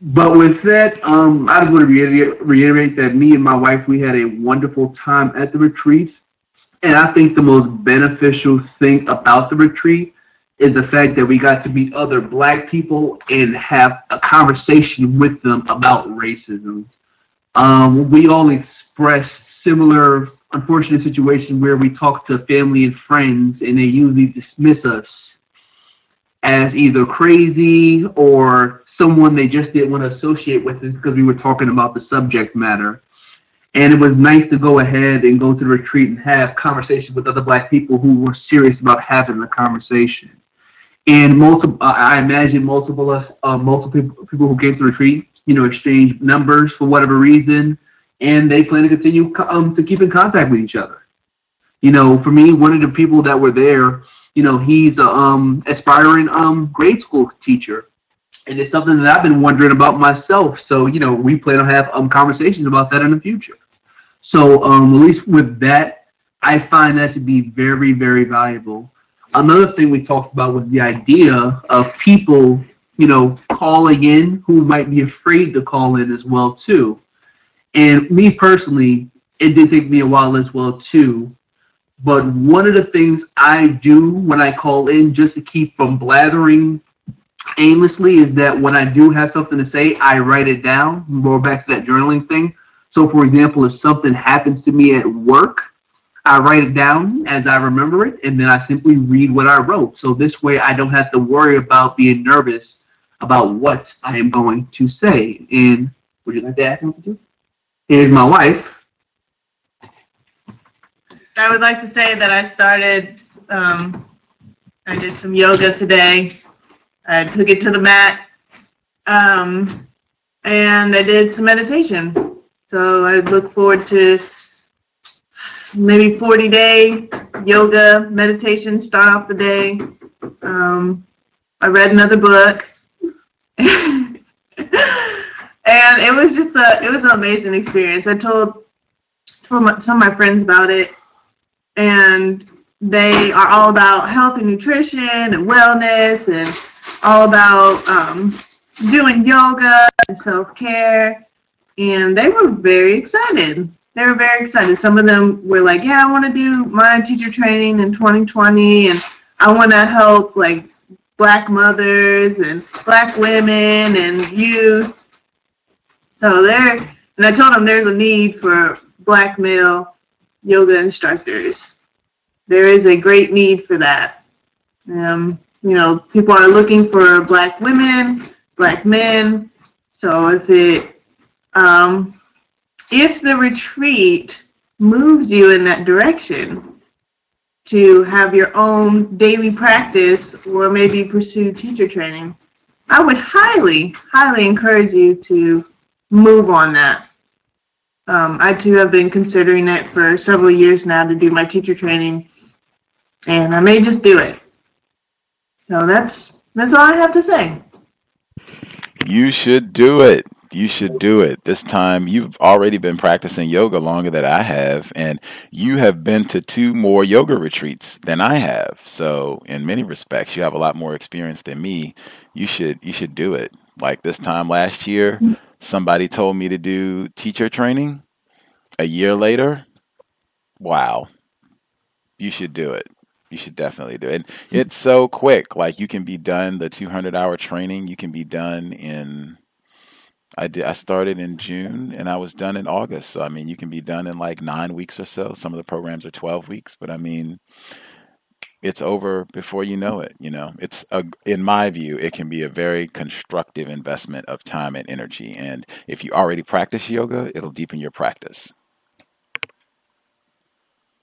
but with that, um, I just want to reiterate, reiterate that me and my wife we had a wonderful time at the retreat, and I think the most beneficial thing about the retreat is the fact that we got to meet other Black people and have a conversation with them about racism. Um, we all express similar unfortunate situations where we talk to family and friends and they usually dismiss us as either crazy or someone they just didn't want to associate with us because we were talking about the subject matter. And it was nice to go ahead and go to the retreat and have conversations with other black people who were serious about having the conversation. And multiple, I imagine multiple uh, multiple people, who came to the retreat you know, exchange numbers for whatever reason, and they plan to continue um, to keep in contact with each other. You know, for me, one of the people that were there, you know, he's a um, aspiring um, grade school teacher, and it's something that I've been wondering about myself. So, you know, we plan to have um, conversations about that in the future. So, um, at least with that, I find that to be very, very valuable. Another thing we talked about was the idea of people you know, calling in who might be afraid to call in as well too. And me personally, it did take me a while as well too. But one of the things I do when I call in just to keep from blathering aimlessly is that when I do have something to say, I write it down. More back to that journaling thing. So, for example, if something happens to me at work, I write it down as I remember it, and then I simply read what I wrote. So this way, I don't have to worry about being nervous about what I am going to say. And would you like to add to? Here's my wife. I would like to say that I started, um, I did some yoga today. I took it to the mat, um, and I did some meditation. So I look forward to maybe 40 day yoga meditation, start off the day. Um, I read another book. and it was just a it was an amazing experience. I told some of my friends about it, and they are all about health and nutrition and wellness and all about um, doing yoga and self care. And they were very excited. They were very excited. Some of them were like, "Yeah, I want to do my teacher training in 2020, and I want to help like black mothers and black women and youth. So there, and I told them there's a need for black male yoga instructors. There is a great need for that. Um, you know, people are looking for black women, black men. So if it, um, if the retreat moves you in that direction, to have your own daily practice or maybe pursue teacher training, I would highly, highly encourage you to move on that. Um, I too have been considering it for several years now to do my teacher training, and I may just do it. So that's that's all I have to say. You should do it you should do it. This time you've already been practicing yoga longer than I have, and you have been to two more yoga retreats than I have. So in many respects, you have a lot more experience than me. You should you should do it. Like this time last year, somebody told me to do teacher training. A year later, wow. You should do it. You should definitely do it. And hmm. it's so quick. Like you can be done the 200 hour training, you can be done in I did. I started in June and I was done in August. So I mean, you can be done in like nine weeks or so. Some of the programs are twelve weeks, but I mean, it's over before you know it. You know, it's a, in my view, it can be a very constructive investment of time and energy. And if you already practice yoga, it'll deepen your practice.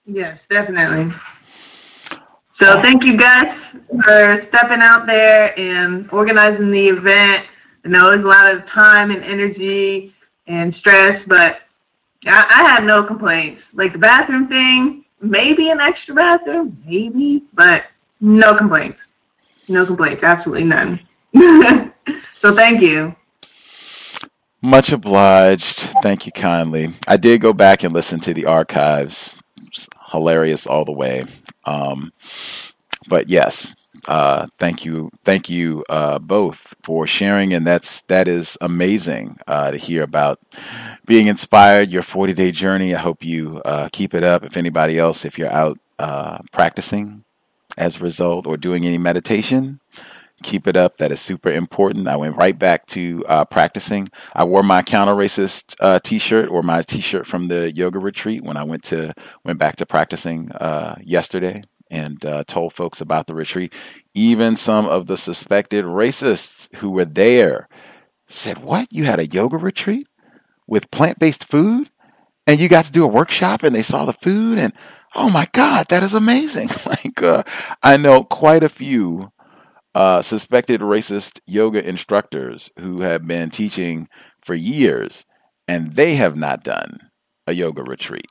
Yes, definitely. So thank you guys for stepping out there and organizing the event I know it's a lot of time and energy and stress, but I, I had no complaints. Like the bathroom thing, maybe an extra bathroom, maybe, but no complaints. No complaints, absolutely none. so thank you. Much obliged. Thank you kindly. I did go back and listen to the archives. Hilarious all the way. Um, but yes, uh, thank you, thank you uh, both for sharing, and that's that is amazing uh, to hear about being inspired. Your forty day journey. I hope you uh, keep it up. If anybody else, if you're out uh, practicing as a result or doing any meditation, keep it up. That is super important. I went right back to uh, practicing. I wore my counter racist uh, T-shirt or my T-shirt from the yoga retreat when I went to went back to practicing uh, yesterday and uh, told folks about the retreat. Even some of the suspected racists who were there said, "What? You had a yoga retreat with plant-based food, and you got to do a workshop, and they saw the food, and oh my God, that is amazing!" like uh, I know quite a few uh, suspected racist yoga instructors who have been teaching for years, and they have not done a yoga retreat.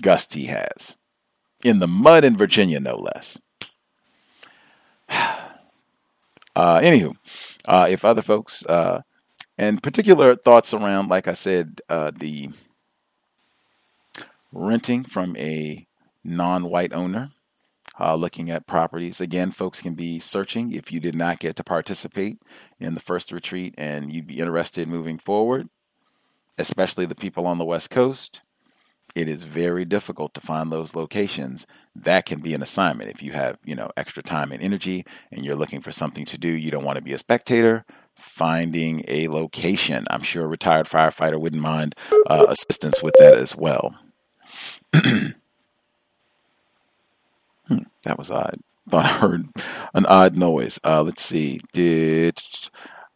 Gus T has in the mud in Virginia, no less. Uh, anywho, uh, if other folks uh, and particular thoughts around, like I said, uh, the renting from a non-white owner, uh, looking at properties. Again, folks can be searching if you did not get to participate in the first retreat and you'd be interested in moving forward, especially the people on the West Coast it is very difficult to find those locations. That can be an assignment. If you have you know extra time and energy and you're looking for something to do you don't want to be a spectator finding a location. I'm sure a retired firefighter wouldn't mind uh, assistance with that as well. Hmm, that was odd. Thought i heard an odd noise. Uh, let's see. Did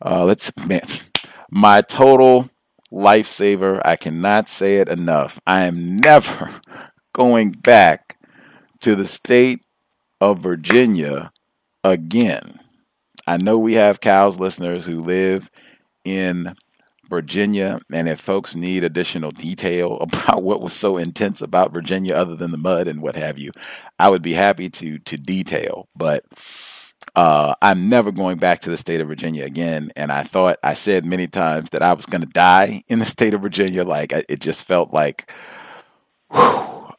uh, let's man my total lifesaver. I cannot say it enough. I am never going back to the state of Virginia again. I know we have cows listeners who live in Virginia, and if folks need additional detail about what was so intense about Virginia, other than the mud and what have you, I would be happy to to detail. But uh, I'm never going back to the state of Virginia again. And I thought, I said many times that I was going to die in the state of Virginia. Like, it just felt like whew,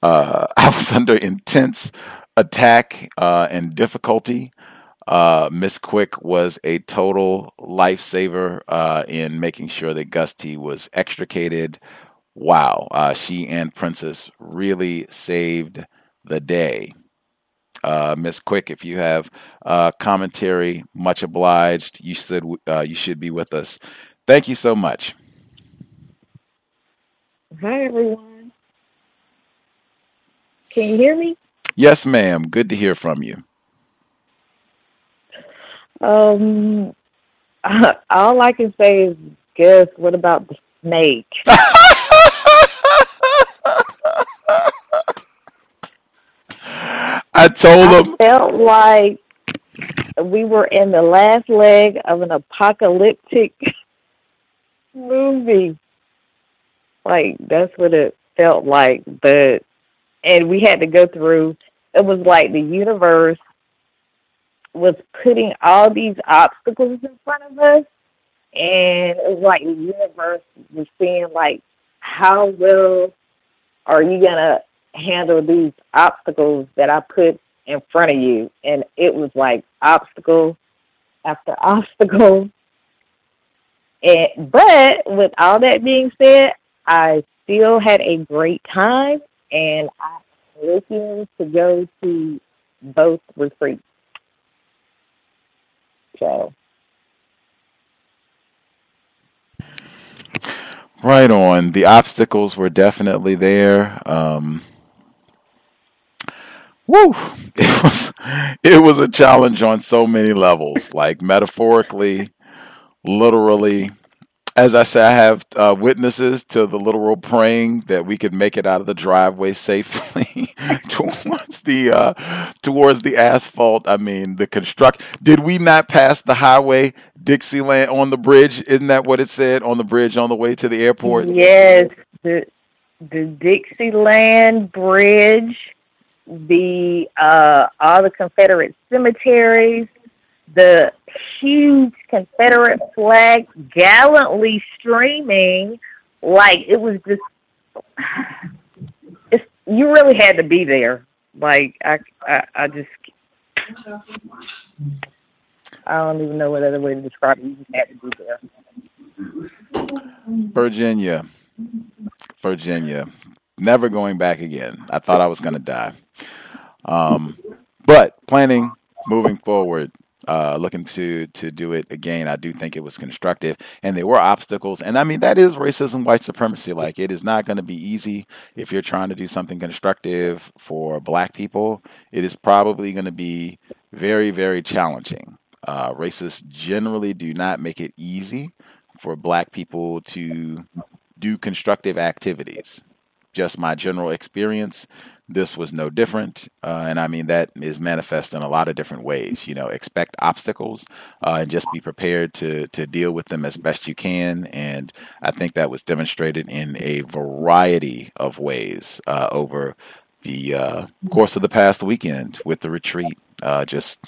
uh, I was under intense attack uh, and difficulty. Uh, Miss Quick was a total lifesaver uh, in making sure that Gus T was extricated. Wow. Uh, she and Princess really saved the day. Uh, Miss Quick, if you have uh, commentary, much obliged. You should uh, you should be with us. Thank you so much. Hi everyone. Can you hear me? Yes, ma'am. Good to hear from you. Um, all I can say is, guess what about the snake? I told I him. felt like we were in the last leg of an apocalyptic movie. Like that's what it felt like. But and we had to go through it was like the universe was putting all these obstacles in front of us and it was like the universe was saying like how well are you gonna handle these obstacles that I put in front of you. And it was like obstacle after obstacle. And but with all that being said, I still had a great time and I'm looking to go to both retreats. So Right on. The obstacles were definitely there. Um, woo! It was it was a challenge on so many levels, like metaphorically, literally. As I said, I have uh, witnesses to the literal praying that we could make it out of the driveway safely towards the uh, towards the asphalt. I mean, the construct. Did we not pass the highway Dixieland on the bridge? Isn't that what it said on the bridge on the way to the airport? Yes, the the Dixieland Bridge, the uh all the Confederate cemeteries, the huge Confederate flag gallantly streaming. Like it was just, it's you really had to be there. Like I, I, I just, I don't even know what other way to describe it. You just had to be there. Virginia, Virginia, never going back again. I thought I was going to die. Um, but planning moving forward, uh, looking to to do it again. I do think it was constructive, and there were obstacles. And I mean, that is racism, white supremacy. Like, it is not going to be easy if you're trying to do something constructive for Black people. It is probably going to be very, very challenging. Uh, racists generally do not make it easy for Black people to do constructive activities. Just my general experience this was no different. Uh, and I mean, that is manifest in a lot of different ways. You know, expect obstacles uh, and just be prepared to, to deal with them as best you can. And I think that was demonstrated in a variety of ways uh, over the uh, course of the past weekend with the retreat. Uh, just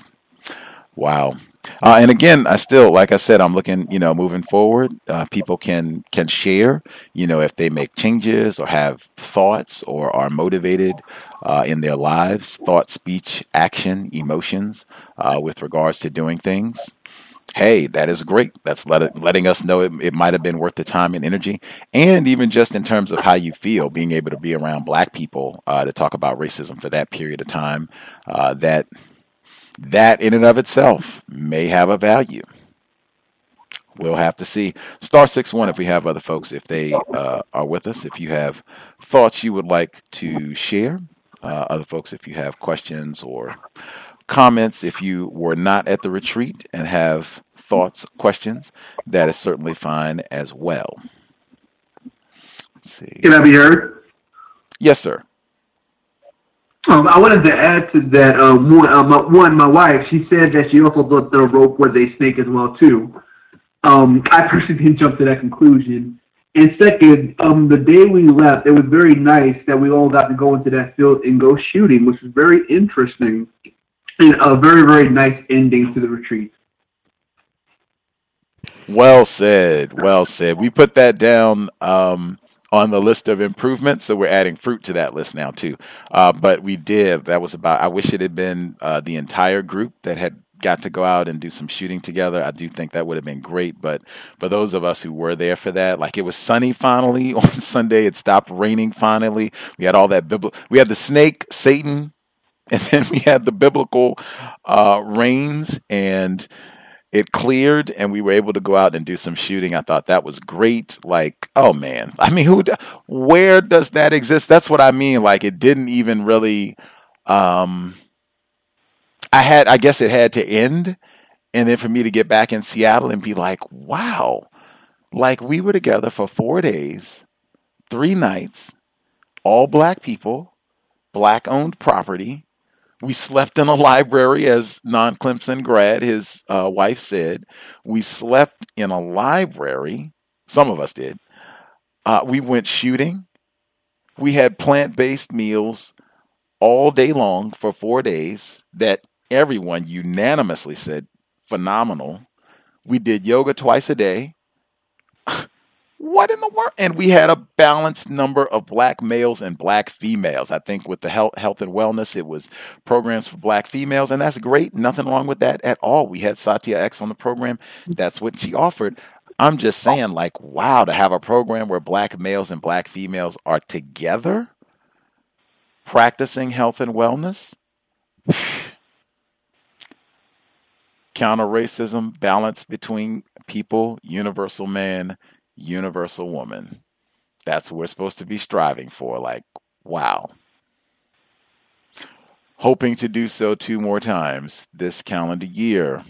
wow. Uh, and again, I still, like I said, I'm looking, you know, moving forward. Uh, people can can share, you know, if they make changes or have thoughts or are motivated uh, in their lives, thought, speech, action, emotions, uh, with regards to doing things. Hey, that is great. That's let letting us know it, it might have been worth the time and energy, and even just in terms of how you feel, being able to be around Black people uh, to talk about racism for that period of time. Uh, that that in and of itself may have a value. We'll have to see. Star six one if we have other folks if they uh, are with us. If you have thoughts you would like to share, uh, other folks if you have questions or comments. If you were not at the retreat and have thoughts, questions, that is certainly fine as well. Let's see. Can I be heard? Yes, sir. Um, I wanted to add to that. Um, one, uh, my, one, my wife, she said that she also thought the rope was a snake as well too. Um, I personally didn't jump to that conclusion. And second, um, the day we left, it was very nice that we all got to go into that field and go shooting, which was very interesting and a very, very nice ending to the retreat. Well said. Well said. We put that down um, on the list of improvements, so we're adding fruit to that list now too. Uh, but we did. That was about. I wish it had been uh, the entire group that had got to go out and do some shooting together. I do think that would have been great. But for those of us who were there for that, like it was sunny finally on Sunday. It stopped raining finally. We had all that biblical. We had the snake, Satan, and then we had the biblical uh, rains and it cleared and we were able to go out and do some shooting. I thought that was great. Like, oh man, I mean, who, where does that exist? That's what I mean. Like, it didn't even really. Um, I had, I guess, it had to end, and then for me to get back in Seattle and be like, wow, like we were together for four days, three nights, all black people, black owned property we slept in a library, as non Clemson grad, his uh, wife said. We slept in a library. Some of us did. Uh, we went shooting. We had plant based meals all day long for four days that everyone unanimously said phenomenal. We did yoga twice a day what in the world? And we had a balanced number of black males and black females. I think with the health, health and wellness, it was programs for black females, and that's great. Nothing wrong with that at all. We had Satya X on the program. Mm-hmm. That's what she offered. I'm just saying, like, wow, to have a program where black males and black females are together practicing health and wellness. Counter racism, balance between people, universal man, universal woman. That's what we're supposed to be striving for. Like, wow. Hoping to do so two more times this calendar year.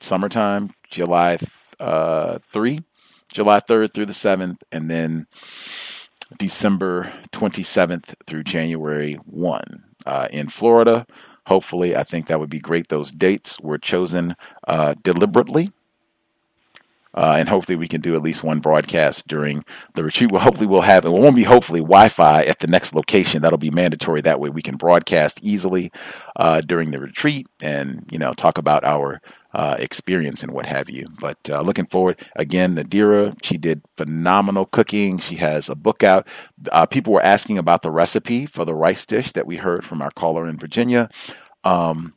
Summertime, July uh, 3, July 3rd through the 7th, and then December 27th through January 1 uh, in Florida. Hopefully, I think that would be great. Those dates were chosen uh, deliberately Uh, and hopefully we can do at least one broadcast during the retreat. Well, hopefully we'll have it won't be hopefully Wi-Fi at the next location. That'll be mandatory. That way we can broadcast easily uh, during the retreat and you know talk about our uh, experience and what have you. But uh, looking forward again, Nadira, she did phenomenal cooking. She has a book out. Uh, people were asking about the recipe for the rice dish that we heard from our caller in Virginia. Um,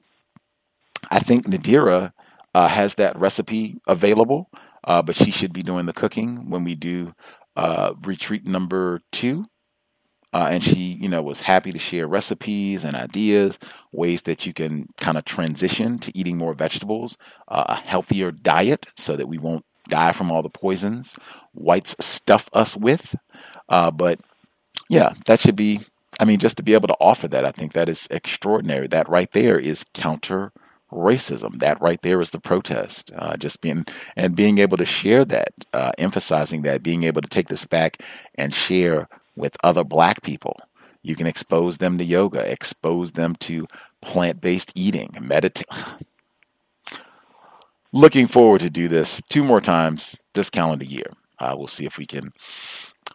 I think Nadira uh, has that recipe available, uh, but she should be doing the cooking when we do uh, retreat number two. Uh, and she, you know, was happy to share recipes and ideas, ways that you can kind of transition to eating more vegetables, uh, a healthier diet, so that we won't die from all the poisons whites stuff us with. Uh, but yeah, that should be. I mean, just to be able to offer that, I think that is extraordinary. That right there is counter racism. That right there is the protest. Uh, just being and being able to share that, uh, emphasizing that, being able to take this back and share with other black people. You can expose them to yoga, expose them to plant based eating, meditate. Looking forward to do this two more times this calendar year. Uh, we'll see if we can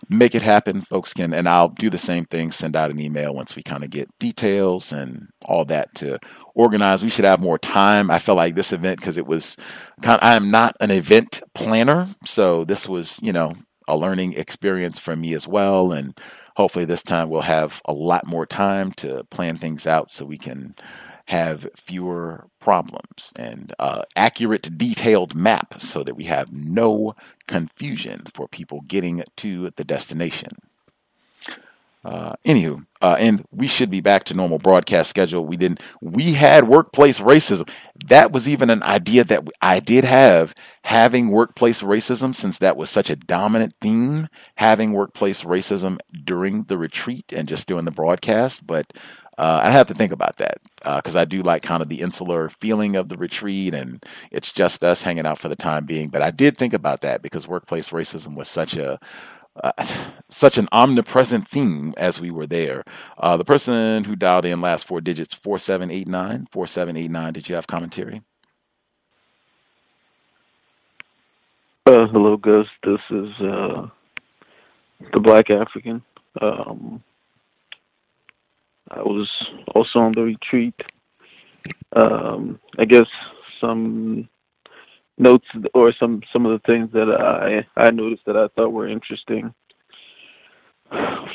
make it happen. Folks can, and I'll do the same thing, send out an email once we kind of get details and all that to organize. We should have more time. I felt like this event, because it was kind of, I am not an event planner. So this was, you know, a learning experience for me as well. And hopefully this time we'll have a lot more time to plan things out so we can have fewer problems and uh, accurate, detailed map so that we have no confusion for people getting to the destination. Uh, anywho, uh, and we should be back to normal broadcast schedule. We didn't. We had workplace racism. That was even an idea that I did have having workplace racism, since that was such a dominant theme. Having workplace racism during the retreat and just doing the broadcast, but uh, I have to think about that because uh, I do like kind of the insular feeling of the retreat, and it's just us hanging out for the time being. But I did think about that because workplace racism was such a uh, such an omnipresent theme as we were there. Uh, the person who dialed in last four digits, 4789, 4789, did you have commentary? Uh, hello, Gus. This is uh, the Black African. Um, I was also on the retreat. Um, I guess some notes or some some of the things that I I noticed that I thought were interesting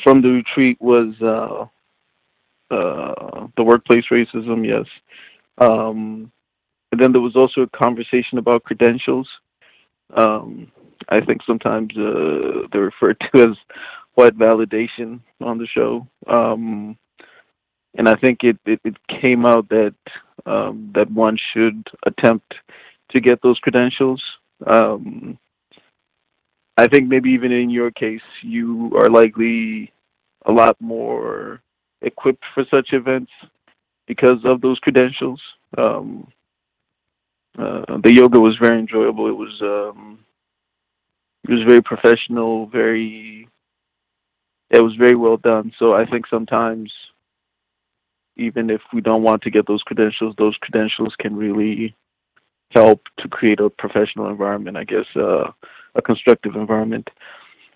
from the retreat was uh, uh, the workplace racism. Yes, um, and then there was also a conversation about credentials. Um, I think sometimes uh, they're referred to as white validation on the show. Um, and I think it, it, it came out that um, that one should attempt to get those credentials. Um, I think maybe even in your case, you are likely a lot more equipped for such events because of those credentials. Um, uh, the yoga was very enjoyable. It was um, it was very professional, very it was very well done. So I think sometimes even if we don't want to get those credentials, those credentials can really help to create a professional environment, I guess, uh, a constructive environment.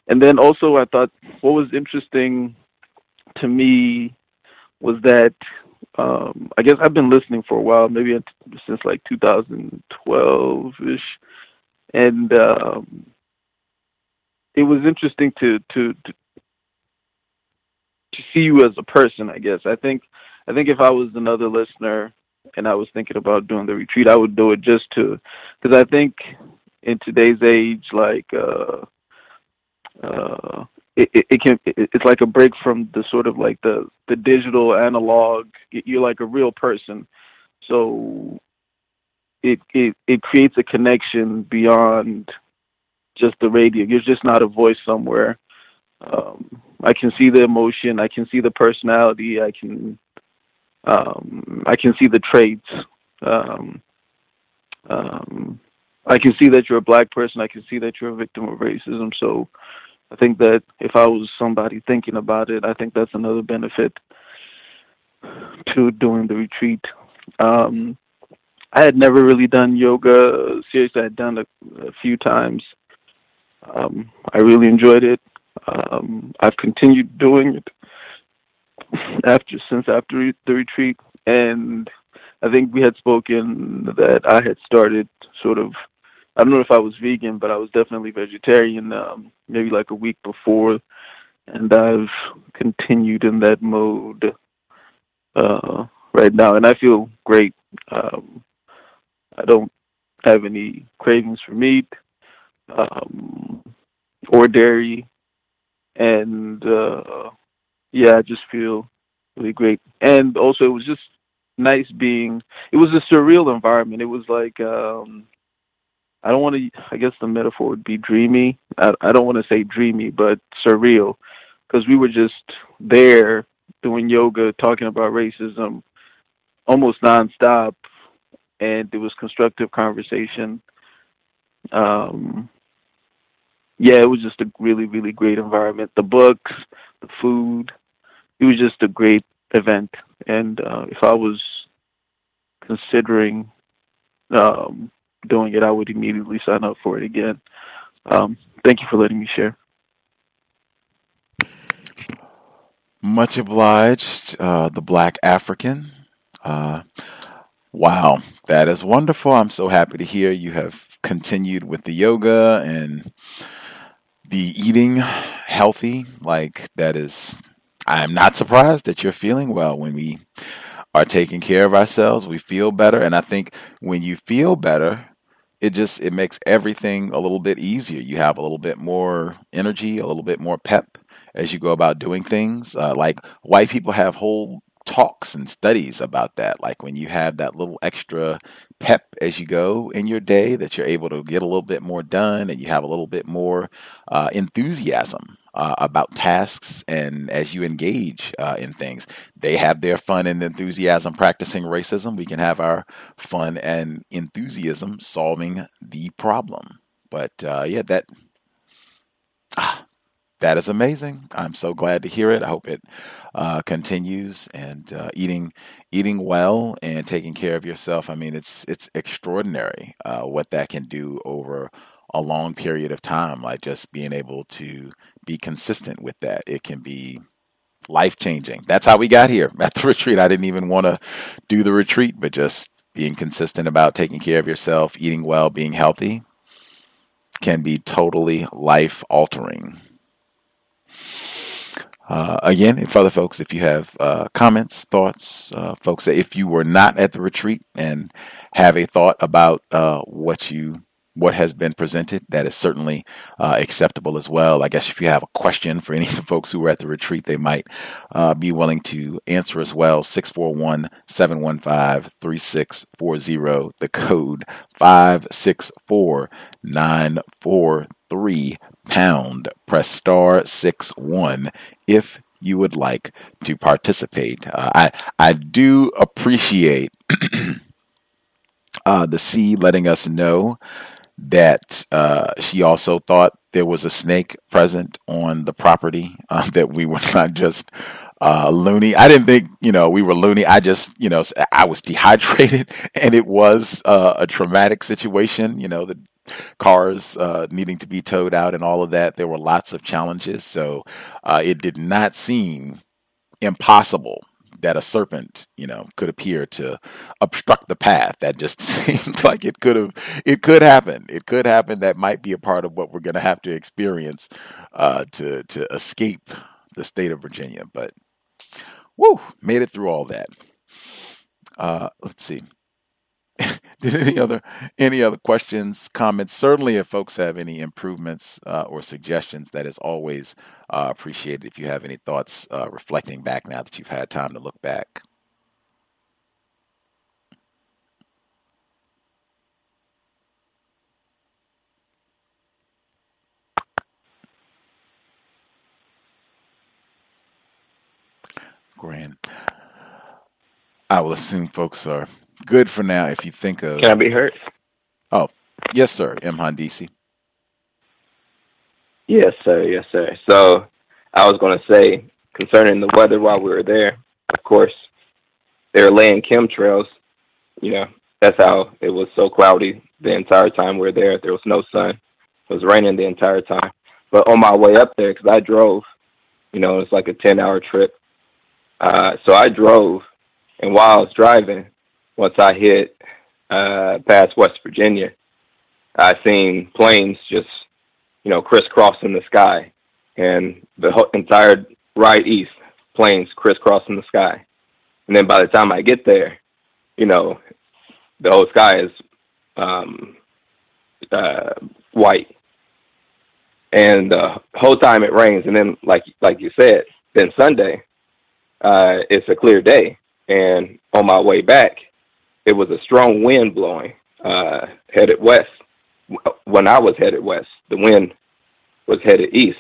And then also, I thought what was interesting to me was that um, I guess I've been listening for a while, maybe since like 2012 ish, and um, it was interesting to, to to to see you as a person. I guess I think I think if I was another listener and I was thinking about doing the retreat, I would do it just to, because I think in today's age, like, uh, uh, it, it, it can, it, it's like a break from the sort of like the, the digital analog. You're like a real person. So it, it, it creates a connection beyond just the radio. You're just not a voice somewhere. Um, I can see the emotion. I can see the personality. I can um, I can see the traits. Um, um, I can see that you're a black person. I can see that you're a victim of racism. So I think that if I was somebody thinking about it, I think that's another benefit to doing the retreat. Um, I had never really done yoga. Seriously, I had done a, a few times. Um, I really enjoyed it. Um, I've continued doing it after since after the retreat, and I think we had spoken that I had started sort of. I don't know if I was vegan, but I was definitely vegetarian. Um, maybe like a week before, and I've continued in that mode uh, right now, and I feel great. Um, I don't have any cravings for meat um, or dairy, and uh, yeah, I just feel really great. And also, it was just nice being. It was a surreal environment. It was like um, I don't want to. I guess the metaphor would be dreamy. I, I don't want to say dreamy, but surreal, because we were just there doing yoga, talking about racism, almost nonstop and it was constructive conversation. Um, yeah, it was just a really, really great environment. The books, the food, it was just a great event. And uh, if I was considering um, doing it, I would immediately sign up for it again. Um, thank you for letting me share. Much obliged, uh, the Black African. Uh, Wow, that is wonderful. I'm so happy to hear you have continued with the yoga and the eating healthy. Like, that is, I am not surprised that you're feeling well. When we are taking care of ourselves, we feel better. And I think when you feel better, it just it makes everything a little bit easier. You have a little bit more energy, a little bit more pep as you go about doing things. Uh, like white people have whole talks and studies about that. Like when you have that little extra pep as you go in your day, that you're able to get a little bit more done and you have a little bit more uh, enthusiasm uh, about tasks and as you engage uh, in things. They have their fun and enthusiasm practicing racism. We can have our fun and enthusiasm solving the problem. But uh, yeah, that. Ah, that is amazing. I'm so glad to hear it. I hope it uh, continues and uh, eating eating well and taking care of yourself. I mean, it's it's extraordinary uh, what that can do over a long period of time. Like just being able to be consistent with that, it can be life changing. That's how we got here at the retreat. I didn't even want to do the retreat, but just being consistent about taking care of yourself, eating well, being healthy can be totally life altering. Uh, again, for other folks, if you have uh, comments, thoughts, uh, folks, if you were not at the retreat and have a thought about uh, what you what has been presented, that is certainly uh, acceptable as well. I guess if you have a question for any of the folks who were at the retreat, they might uh, be willing to answer as well. 641 715 3640, the code 564 943 pound. Press star 6 1 if you would like to participate. Uh, I I do appreciate uh, the C letting us know that uh, she also thought there was a snake present on the property. Uh, that we were not just uh, loony. I didn't think you know we were loony. I just you know I was dehydrated, and it was uh, a traumatic situation. You know the cars uh, needing to be towed out and all of that. There were lots of challenges, so uh, it did not seem impossible that a serpent, you know, could appear to obstruct the path. That just seemed like it could have, it could happen. It could happen. That might be a part of what we're going to have to experience uh, to to escape the state of Virginia. But, whoo, made it through all that. Uh, let's see. Did any other any other questions, comments? Certainly, if folks have any improvements uh, or suggestions, that is always uh, appreciated. If you have any thoughts uh, reflecting back now that you've had time to look back. Grand. I will assume folks are good for now if you think of. Can I be heard? Oh, yes, sir. M. Handisi. Yes, sir. Yes, sir. So I was going to say concerning the weather while we were there, of course, they were laying chemtrails, you know, that's how it was so cloudy the entire time we were there. There was no sun. It was raining the entire time. But on my way up there, because I drove, you know, it's like a 10 hour trip. Uh, so I drove, and while I was driving, once I hit uh, past West Virginia, I seen planes just, you know, crisscrossing the sky, and the whole, entire right east planes crisscrossing the sky. And then by the time I get there, you know, the whole sky is um, uh, white, and the whole time it rains. And then, like like you said, then Sunday, uh, it's a clear day, and on my way back, it was a strong wind blowing, uh, headed west. When I was headed west, the wind was headed east,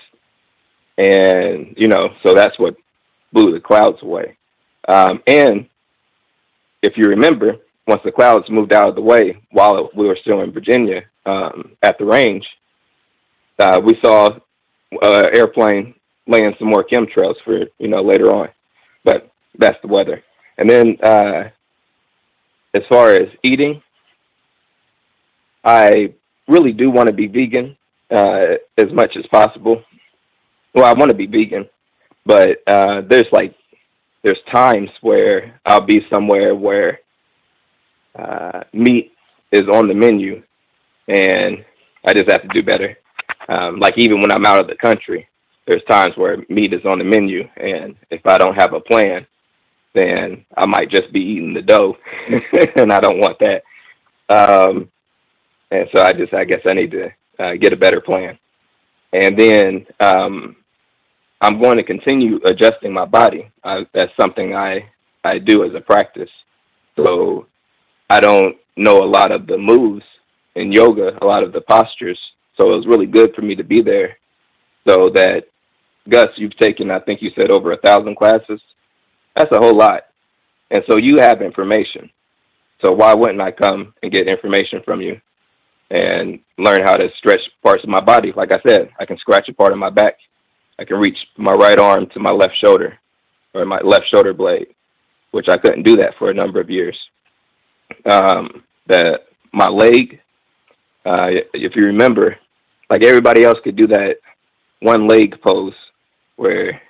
and you know, so that's what blew the clouds away. Um, and if you remember, once the clouds moved out of the way while we were still in Virginia um, at the range, uh, we saw uh, airplane laying some more chemtrails for you know later on. But that's the weather. And then uh, as far as eating, I really do want to be vegan uh, as much as possible. Well, I want to be vegan, but uh, there's like there's times where I'll be somewhere where uh, meat is on the menu, and I just have to do better. Um, like even when I'm out of the country, there's times where meat is on the menu, and if I don't have a plan, then I might just be eating the dough, and I don't want that. Um, and so I just, I guess, I need to uh, get a better plan. And then um, I'm going to continue adjusting my body. I, that's something I I do as a practice. So I don't know a lot of the moves in yoga, a lot of the postures. So it was really good for me to be there, so that Gus, you've taken, I think you said over a thousand classes. That's a whole lot. And so you have information. So why wouldn't I come and get information from you and learn how to stretch parts of my body? Like I said, I can scratch a part of my back. I can reach my right arm to my left shoulder or my left shoulder blade, which I couldn't do that for a number of years. Um, that my leg, uh, if you remember, like everybody else could do that one leg pose where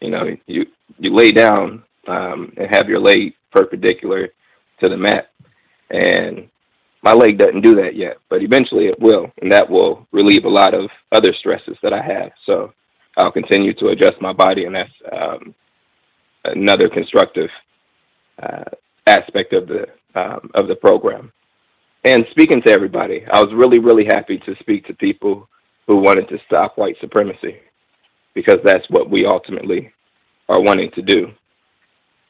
you know you you lay down um, and have your leg perpendicular to the mat, and my leg doesn't do that yet, but eventually it will, and that will relieve a lot of other stresses that I have. So I'll continue to adjust my body, and that's um, another constructive uh, aspect of the um, of the program. And speaking to everybody, I was really, really happy to speak to people who wanted to stop white supremacy because that's what we ultimately are wanting to do.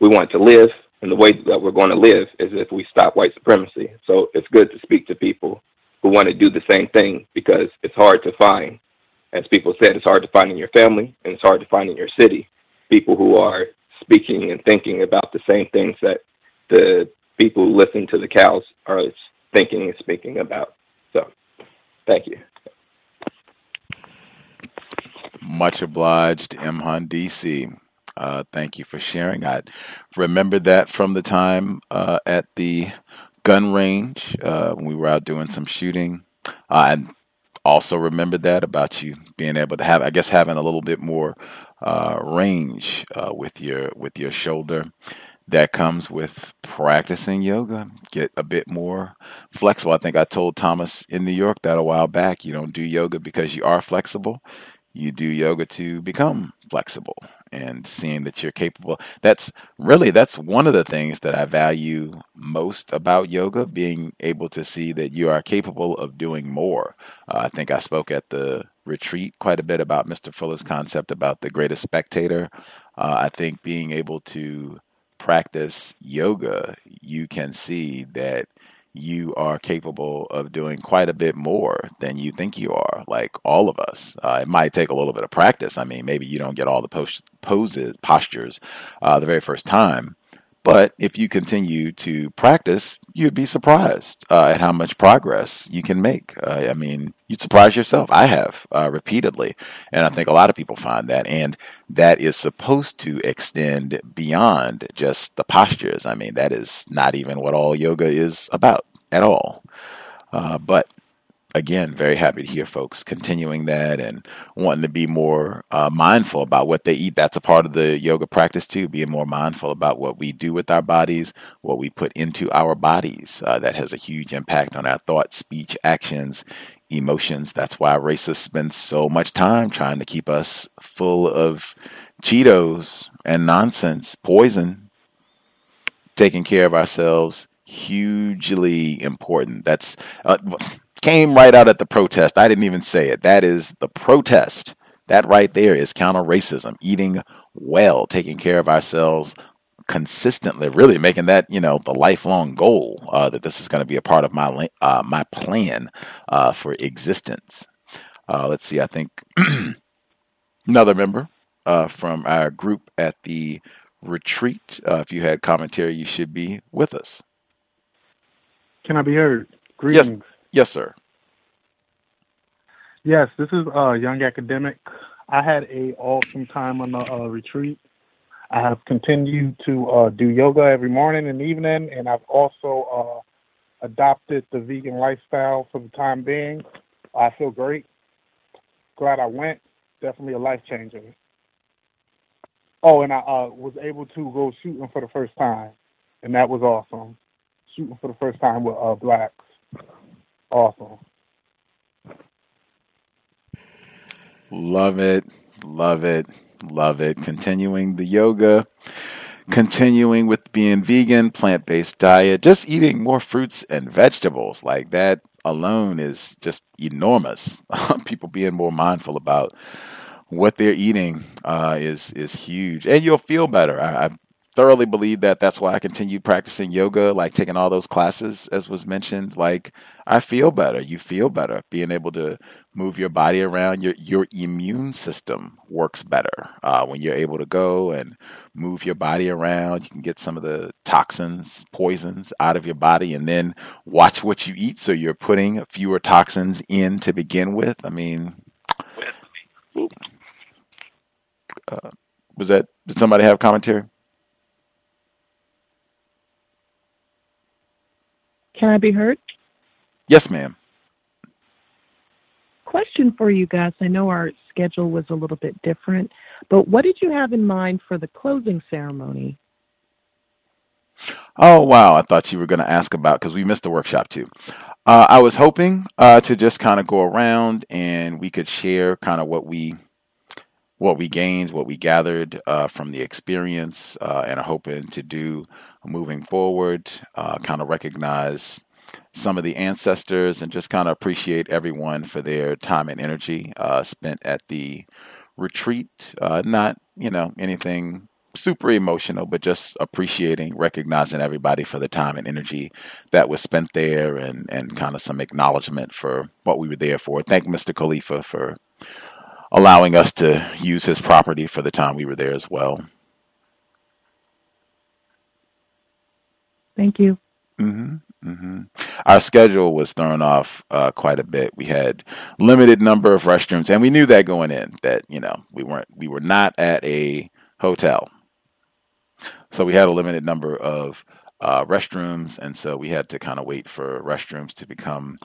We want to live, and the way that we're going to live is if we stop white supremacy. So it's good to speak to people who want to do the same thing because it's hard to find. As people said, it's hard to find in your family and it's hard to find in your city people who are speaking and thinking about the same things that the people who listen to the cows are thinking and speaking about. So, thank you. Much obliged, M. Handisi. Uh, thank you for sharing. I remember that from the time uh, at the gun range uh, when we were out doing some shooting. I also remember that about you being able to have, I guess, having a little bit more uh, range uh, with your with your shoulder. That comes with practicing yoga. Get a bit more flexible. I think I told Thomas in New York that a while back. You don't do yoga because you are flexible you do yoga to become flexible and seeing that you're capable. That's really that's one of the things that i value most about yoga being able to see that you are capable of doing more. Uh, i think i spoke at the retreat quite a bit about mr fuller's concept about the greatest spectator. Uh, i think being able to practice yoga you can see that you are capable of doing quite a bit more than you think you are, like all of us. Uh, it might take a little bit of practice. I mean, maybe you don't get all the poses, postures uh, the very first time, But if you continue to practice, you'd be surprised uh, at how much progress you can make. Uh, I mean, you'd surprise yourself. I have uh, repeatedly, and I think a lot of people find that. And that is supposed to extend beyond just the postures. I mean, that is not even what all yoga is about at all. Uh, but again, very happy to hear folks continuing that and wanting to be more uh, mindful about what they eat. That's a part of the yoga practice too, being more mindful about what we do with our bodies, what we put into our bodies. Uh, that has a huge impact on our thoughts, speech, actions, emotions. That's why racists spend so much time trying to keep us full of Cheetos and nonsense, poison, taking care of ourselves hugely important. That's uh, came right out at the protest. I didn't even say it. That is the protest. That right there is counter racism. Eating well, taking care of ourselves consistently, really making that you know the lifelong goal uh, that this is going to be a part of my uh, my plan uh, for existence. Uh, let's see. I think another member uh, from our group at the retreat. Uh, if you had commentary, you should be with us. Can I be heard? Greetings. Yes, yes, sir. Yes, this is uh, Young Academic. I had a awesome time on the uh, retreat. I have continued to uh, do yoga every morning and evening, and I've also uh, adopted the vegan lifestyle for the time being. I feel great. Glad I went. Definitely a life changer. Oh, and I uh, was able to go shooting for the first time, and that was awesome shooting for the first time with blacks. Awesome. Love it. Love it. Love it. Continuing the yoga, continuing with being vegan, plant based diet, just eating more fruits and vegetables. Like that alone is just enormous. People being more mindful about what they're eating uh, is is huge, and you'll feel better. I, I thoroughly believe that that's why I continue practicing yoga, like taking all those classes, as was mentioned. Like I feel better. You feel better. Being able to move your body around, your your immune system works better uh, when you're able to go and move your body around. You can get some of the toxins, poisons out of your body, and then watch what you eat. So you're putting fewer toxins in to begin with. I mean, uh, was that? Did somebody have commentary? Can I be heard? Yes, ma'am. Question for you guys. I know our schedule was a little bit different, but what did you have in mind for the closing ceremony? Oh, wow. I thought you were going to ask about because we missed the workshop too. Uh, I was hoping uh, to just kind of go around and we could share kind of what we what we gained, what we gathered uh, from the experience, uh, and are hoping to do moving forward. Uh, kind of recognize some of the ancestors and just kind of appreciate everyone for their time and energy uh, spent at the retreat. Uh, not, you know, anything super emotional, but just appreciating, recognizing everybody for the time and energy that was spent there and, and kind of some acknowledgement for what we were there for. Thank Mr. Khalifa for allowing us to use his property for the time we were there as well. Thank you. hmm hmm Our schedule was thrown off uh, quite a bit. We had limited number of restrooms, and we knew that going in that you know we weren't we were not at a hotel, so we had a limited number of uh, restrooms, and so we had to kind of wait for restrooms to become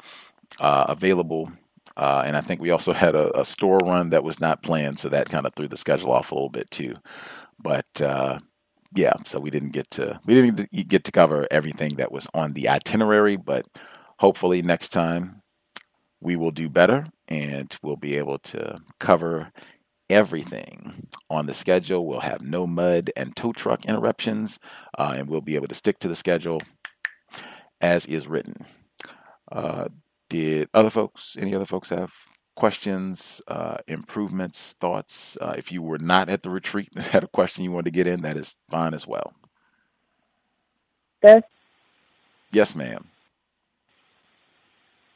uh, available. Uh, and I think we also had a, a, store run that was not planned, so that kind of threw the schedule off a little bit too. But uh, yeah, so we didn't get to we didn't get to cover everything that was on the itinerary, but hopefully next time we will do better and we'll be able to cover everything on the schedule. We'll have no mud and tow truck interruptions, uh, and we'll be able to stick to the schedule as is written. Uh, did other folks, any other folks have questions, uh, improvements, thoughts? Uh, if you were not at the retreat and had a question you wanted to get in, that is fine as well. That's Yes, ma'am.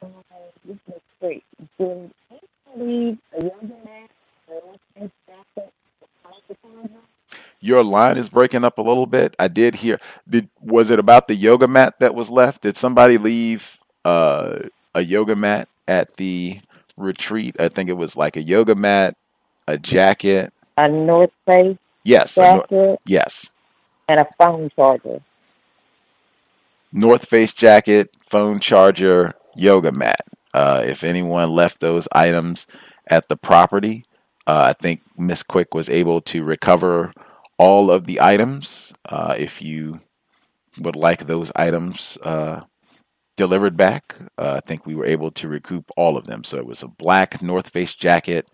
uh, this is great. Do you believe a younger man or less demographic is caused upon him? your line is breaking up a little bit. I did hear. Did was it about the yoga mat that was left? Did somebody leave uh, a yoga mat at the retreat? I think it was like a yoga mat, a jacket. A North Face Yes, Nor- jacket yes. and a phone charger. North Face jacket, phone charger, yoga mat. Uh, if anyone left those items at the property, uh, I think Miss Quick was able to recover all of the items. Uh, if you would like those items uh, delivered back, uh, I think we were able to recoup all of them. So it was a black North Face jacket,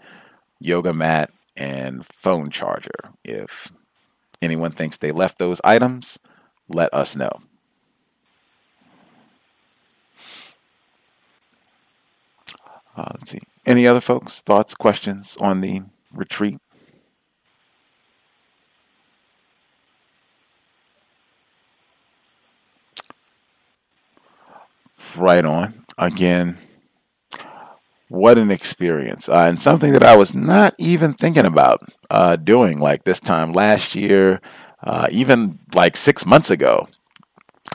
yoga mat, and phone charger. If anyone thinks they left those items, let us know. Uh, let's see. Any other folks' thoughts, questions on the retreat? Right on. Again, what an experience. Uh, and something that I was not even thinking about uh, doing like this time last year, uh, even like six months ago.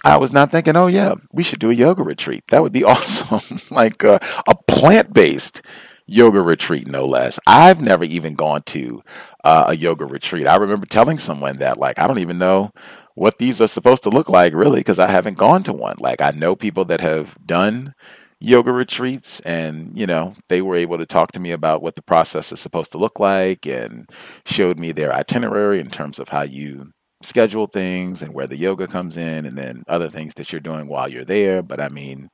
I was not thinking, oh, yeah, we should do a yoga retreat. That would be awesome. like uh, a plant based yoga retreat, no less. I've never even gone to uh, a yoga retreat. I remember telling someone that, like, I don't even know what these are supposed to look like, really, because I haven't gone to one. Like, I know people that have done yoga retreats, and, you know, they were able to talk to me about what the process is supposed to look like and showed me their itinerary in terms of how you schedule things and where the yoga comes in and then other things that you're doing while you're there. But I mean,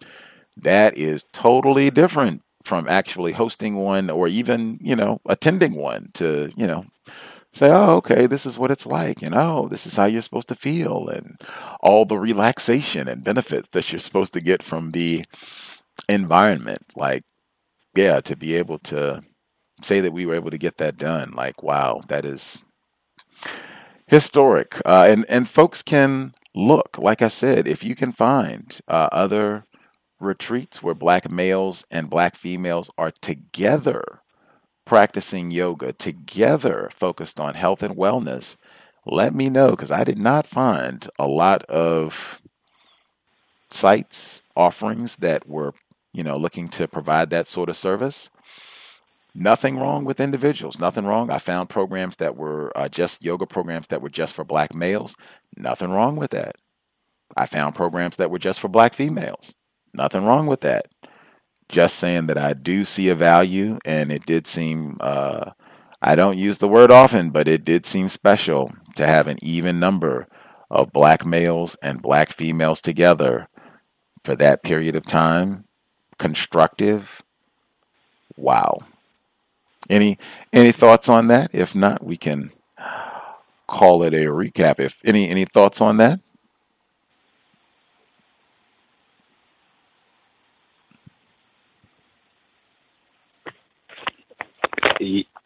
that is totally different from actually hosting one or even, you know, attending one to, you know, say, oh, okay, this is what it's like, and oh, this is how you're supposed to feel, and all the relaxation and benefits that you're supposed to get from the environment. Like, yeah, to be able to say that we were able to get that done, like, wow, that is historic. Uh, and and folks can look, like I said, if you can find uh, other retreats where black males and black females are together practicing yoga, together focused on health and wellness, let me know because I did not find a lot of sites offerings that were you know looking to provide that sort of service. Nothing wrong with individuals nothing wrong. I found programs that were uh, just yoga programs that were just for black males nothing wrong with that. I found programs that were just for black females nothing wrong with that just saying that i do see a value and it did seem uh, i don't use the word often but it did seem special to have an even number of black males and black females together for that period of time. Constructive? Wow. Any any thoughts on that? If not we can call it a recap. If any any thoughts on that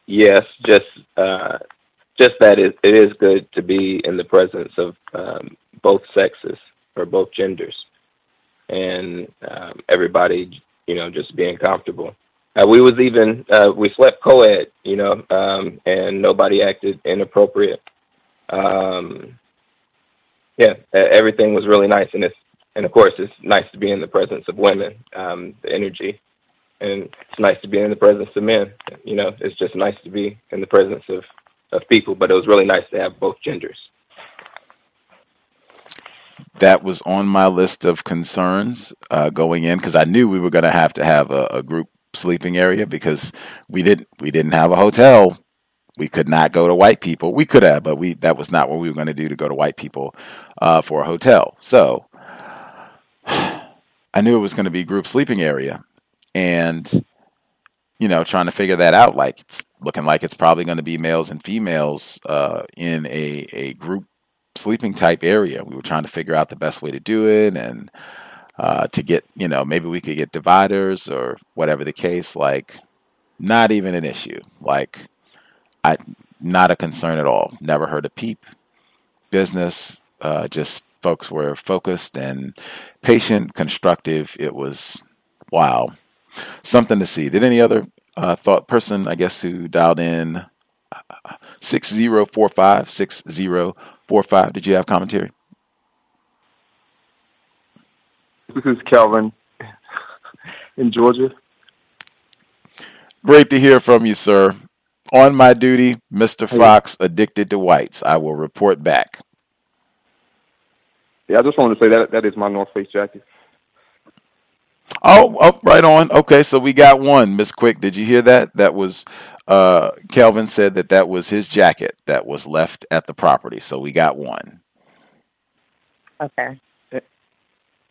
yes, just uh, just that it, it is good to be in the presence of um, both sexes or both genders, and um, everybody, you know, just being comfortable. Uh, we was even uh, we slept co-ed, you know, um, and nobody acted inappropriate. Um, yeah, everything was really nice, and it's and of course it's nice to be in the presence of women, um, the energy, and it's nice to be in the presence of men. You know, it's just nice to be in the presence of of people. But it was really nice to have both genders. that was on my list of concerns uh, going in because I knew we were going to have to have a, a group sleeping area because we didn't we didn't have a hotel. We could not go to white people. We could have, but we that was not what we were going to do to go to white people uh, for a hotel. So I knew it was going to be group sleeping area, and you know, trying to figure that out. Like it's looking like it's probably going to be males and females uh, in a a group sleeping type area. We were trying to figure out the best way to do it and uh, to get, you know, maybe we could get dividers or whatever the case. Like, not even an issue. Like, I not a concern at all. Never heard a peep. Business, uh, just folks were focused and patient, constructive. It was wow, something to see. Did any other uh, thought person, I guess, who dialed in? 6045. 6045. Did you have commentary? This is Calvin in Georgia. Great to hear from you, sir. On my duty, Mr. Fox, addicted to whites. I will report back. Yeah, I just wanted to say that that is my North Face jacket. Oh, oh, right on. Okay, so we got one. Miss Quick, did you hear that? That was uh Kelvin said that that was his jacket that was left at the property. So we got one. Okay.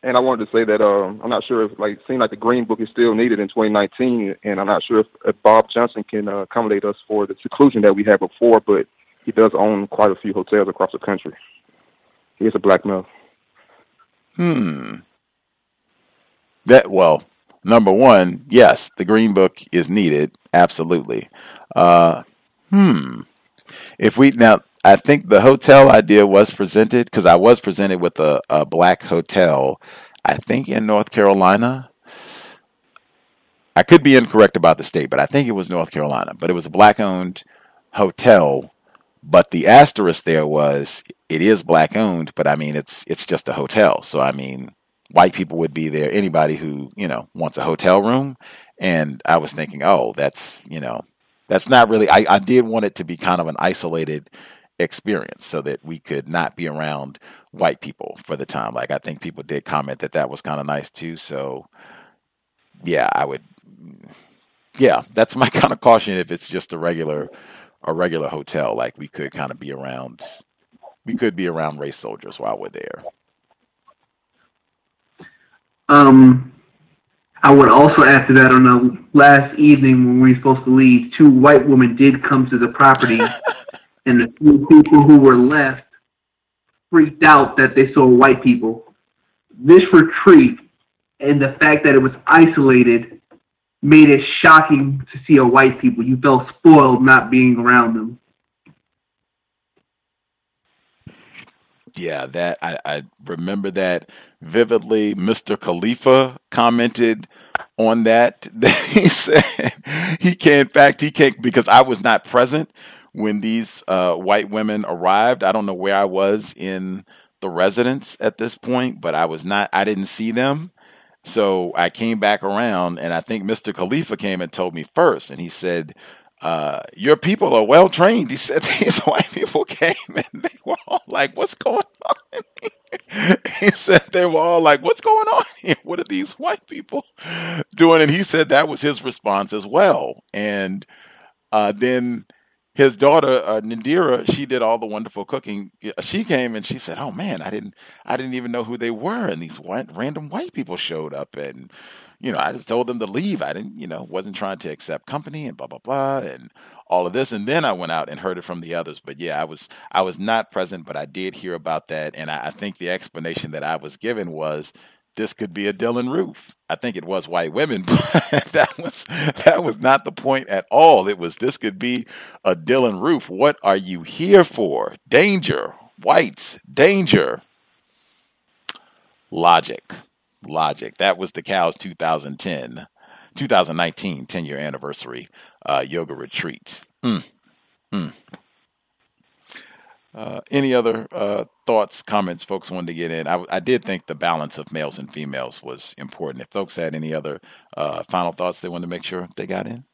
And I wanted to say that um, I'm not sure if like it seemed like the Green Book is still needed in 2019, and I'm not sure if, if Bob Johnson can uh, accommodate us for the seclusion that we had before, but he does own quite a few hotels across the country. He is a black male. Hmm. That well, number one, yes, the Green Book is needed, absolutely. Uh, hmm. If we now, I think the hotel idea was presented because I was presented with a, a black hotel, I think in North Carolina. I could be incorrect about the state, but I think it was North Carolina. But it was a black owned hotel. But the asterisk there was it is black owned, but I mean it's it's just a hotel. So I mean white people would be there, anybody who, you know, wants a hotel room. And I was mm-hmm. thinking, oh, that's, you know, that's not really, I, I did want it to be kind of an isolated experience so that we could not be around white people for the time. Like, I think people did comment that that was kind of nice too. So, yeah, I would, mm, yeah, that's my kind of caution if it's just a regular, a regular hotel. Like, we could kind of be around, we could be around race soldiers while we're there. Um, I would also add to that on the last evening when we were supposed to leave, two white women did come to the property, and the few people who were left freaked out that they saw white people. This retreat and the fact that it was isolated made it shocking to see a white people. You felt spoiled not being around them. Yeah, that I, I remember that vividly. Mr. Khalifa commented on that. he said he can't. In fact, he can't because I was not present when these uh, white women arrived. I don't know where I was in the residence at this point, but I was not. I didn't see them. So I came back around, and I think Mr. Khalifa came and told me first, and he said, uh, your people are well trained. He said these white people came and they were all like, what's going on? he said they were all like, what's going on here? What are these white people doing? And he said that was his response as well. And uh, then his daughter uh, Nadira, she did all the wonderful cooking. She came and she said, "Oh man, I didn't, I didn't even know who they were." And these white, random white people showed up, and you know, I just told them to leave. I didn't, you know, wasn't trying to accept company and blah blah blah and all of this. And then I went out and heard it from the others. But yeah, I was, I was not present, but I did hear about that, and I, I think the explanation that I was given was this could be a Dylann Roof. I think it was white women, but that was that was not the point at all. It was this could be a Dylann Roof. What are you here for? Danger, whites, danger. Logic, logic. That was the cows 2010, 2019 10 year anniversary uh, yoga retreat. Mm, mm. Uh, any other uh, thoughts, comments folks wanted to get in? I, I, did think the balance of males and females was important. If folks had any other uh, final thoughts they wanted to make sure they got in?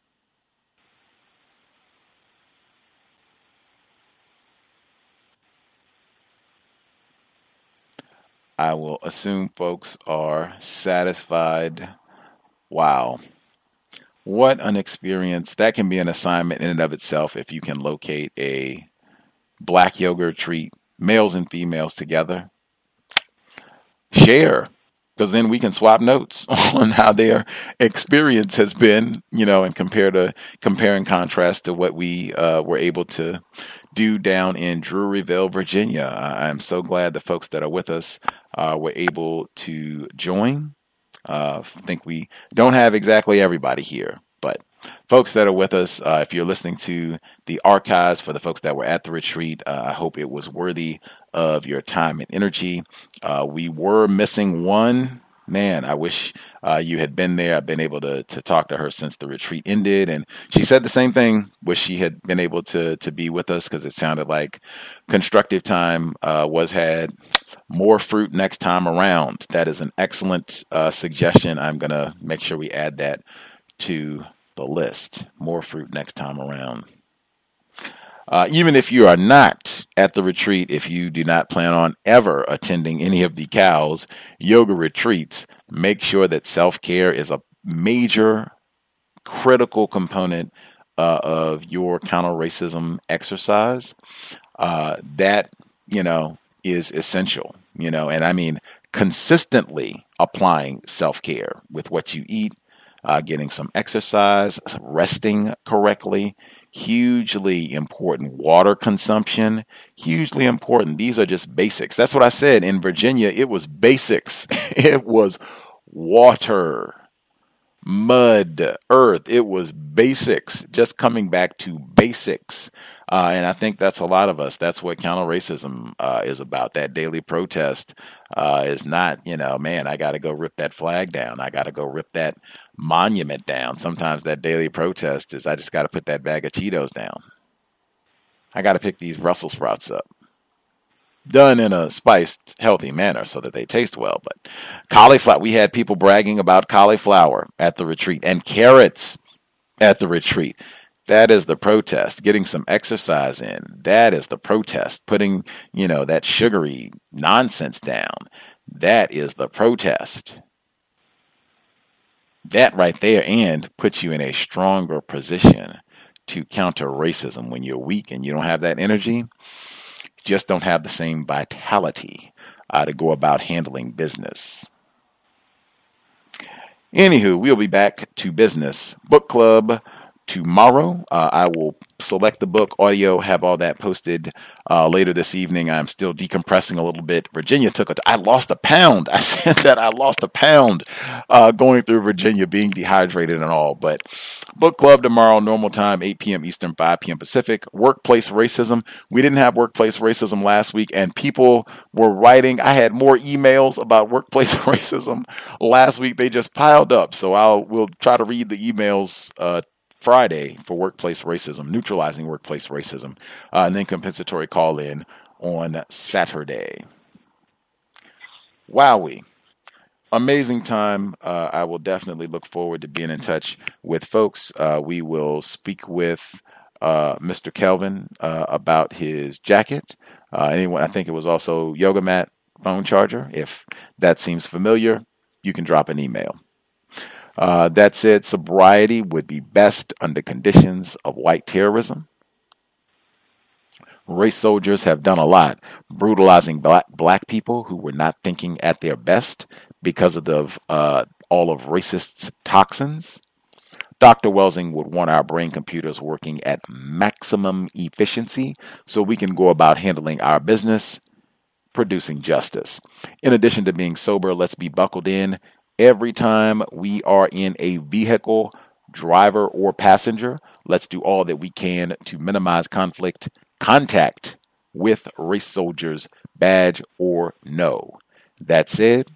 I will assume folks are satisfied. Wow. What an experience. That can be an assignment in and of itself if you can locate a black yoga retreat, males and females together. Share, because then we can swap notes on how their experience has been, you know, and compare to compare and contrast to what we uh, were able to do down in Drewryville, Virginia. I'm so glad the folks that are with us uh, were able to join. Uh, I think we don't have exactly everybody here, but folks that are with us, uh, if you're listening to the archives for the folks that were at the retreat, uh, I hope it was worthy of your time and energy. Uh, we were missing one man, I wish uh, you had been there. I've been able to to talk to her since the retreat ended, and she said the same thing. Wish she had been able to to be with us because it sounded like constructive time uh, was had. More fruit next time around. That is an excellent uh, suggestion. I'm gonna make sure we add that to the list. More fruit next time around. Uh, even if you are not at the retreat, if you do not plan on ever attending any of the cows yoga retreats, make sure that self care is a major, critical component uh, of your counter racism exercise. Uh, that, you know, is essential, you know, and I mean consistently applying self care with what you eat, uh, getting some exercise, resting correctly, hugely important. Water consumption, hugely important. These are just basics. That's what I said in Virginia. It was basics. it was water, mud, earth. It was basics. Just coming back to basics. Uh, and I think that's a lot of us. That's what counter racism uh, is about. That daily protest uh, is not, you know, man, I got to go rip that flag down. I got to go rip that monument down. Sometimes that daily protest is I just got to put that bag of Cheetos down. I got to pick these Brussels sprouts up. Done in a spiced, healthy manner so that they taste well. But cauliflower, we had people bragging about cauliflower at the retreat and carrots at the retreat. That is the protest. Getting some exercise in. That is the protest. Putting, you know, that sugary nonsense down. That is the protest that right there and puts you in a stronger position to counter racism when you're weak and you don't have that energy just don't have the same vitality uh, to go about handling business. Anywho we'll be back to business. Book club tomorrow. Uh, I will select the book, audio, have all that posted uh, later this evening. I'm still decompressing a little bit. Virginia took it. I lost a pound. I said that I lost a pound uh, going through Virginia, being dehydrated and all. But book club tomorrow, normal time, 8 p.m. Eastern, 5 p.m. Pacific. Workplace racism. We didn't have workplace racism last week, and people were writing. I had more emails about workplace racism last week. They just piled up. So I'll we'll try to read the emails uh, Friday for workplace racism, neutralizing workplace racism, uh, and then compensatory call in on Saturday. Wowie. Amazing time. Uh, I will definitely look forward to being in touch with folks. Uh, we will speak with uh, Mr. Kelvin uh, about his jacket. Uh, anyone, I think it was also yoga mat phone charger. If that seems familiar, you can drop an email. Uh, that said, sobriety would be best under conditions of white terrorism. Race soldiers have done a lot, brutalizing black, black people who were not thinking at their best because of the, uh, all of racist toxins. Dr. Welsing would want our brain computers working at maximum efficiency so we can go about handling our business, producing justice. In addition to being sober, let's be buckled in every time we are in a vehicle, driver or passenger. Let's do all that we can to minimize conflict, contact with race soldiers, badge or no. That said,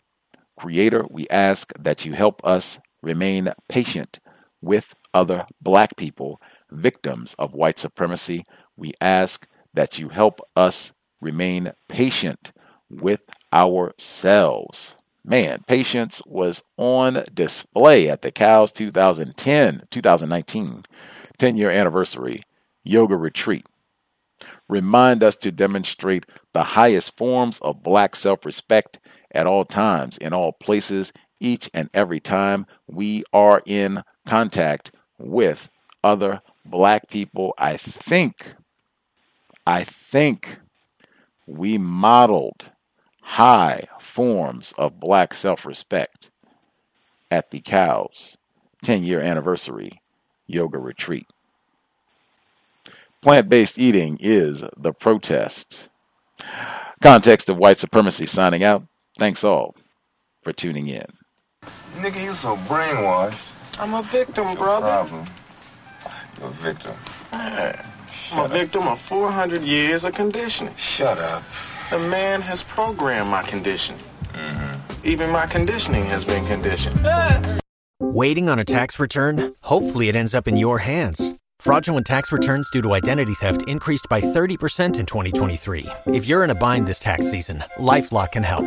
Creator, we ask that you help us remain patient with other black people, victims of white supremacy. We ask that you help us remain patient with ourselves. Man, patience was on display at the Cows 2010, 2019, 10 year anniversary yoga retreat. Remind us to demonstrate the highest forms of black self respect at all times, in all places, each and every time we are in contact with other black people. I think, I think we modeled high forms of black self respect at the Cows 10 year anniversary yoga retreat. Plant based eating is the protest. Context of white supremacy signing out. Thanks all for tuning in. Nigga, you so brainwashed. I'm a victim, brother. Problem. You're a victim. I'm a victim of 400 years of conditioning. Shut up. The man has programmed my condition. Mm-hmm. Even my conditioning has been conditioned. Waiting on a tax return? Hopefully, it ends up in your hands. Fraudulent tax returns due to identity theft increased by 30% in 2023. If you're in a bind this tax season, LifeLock can help.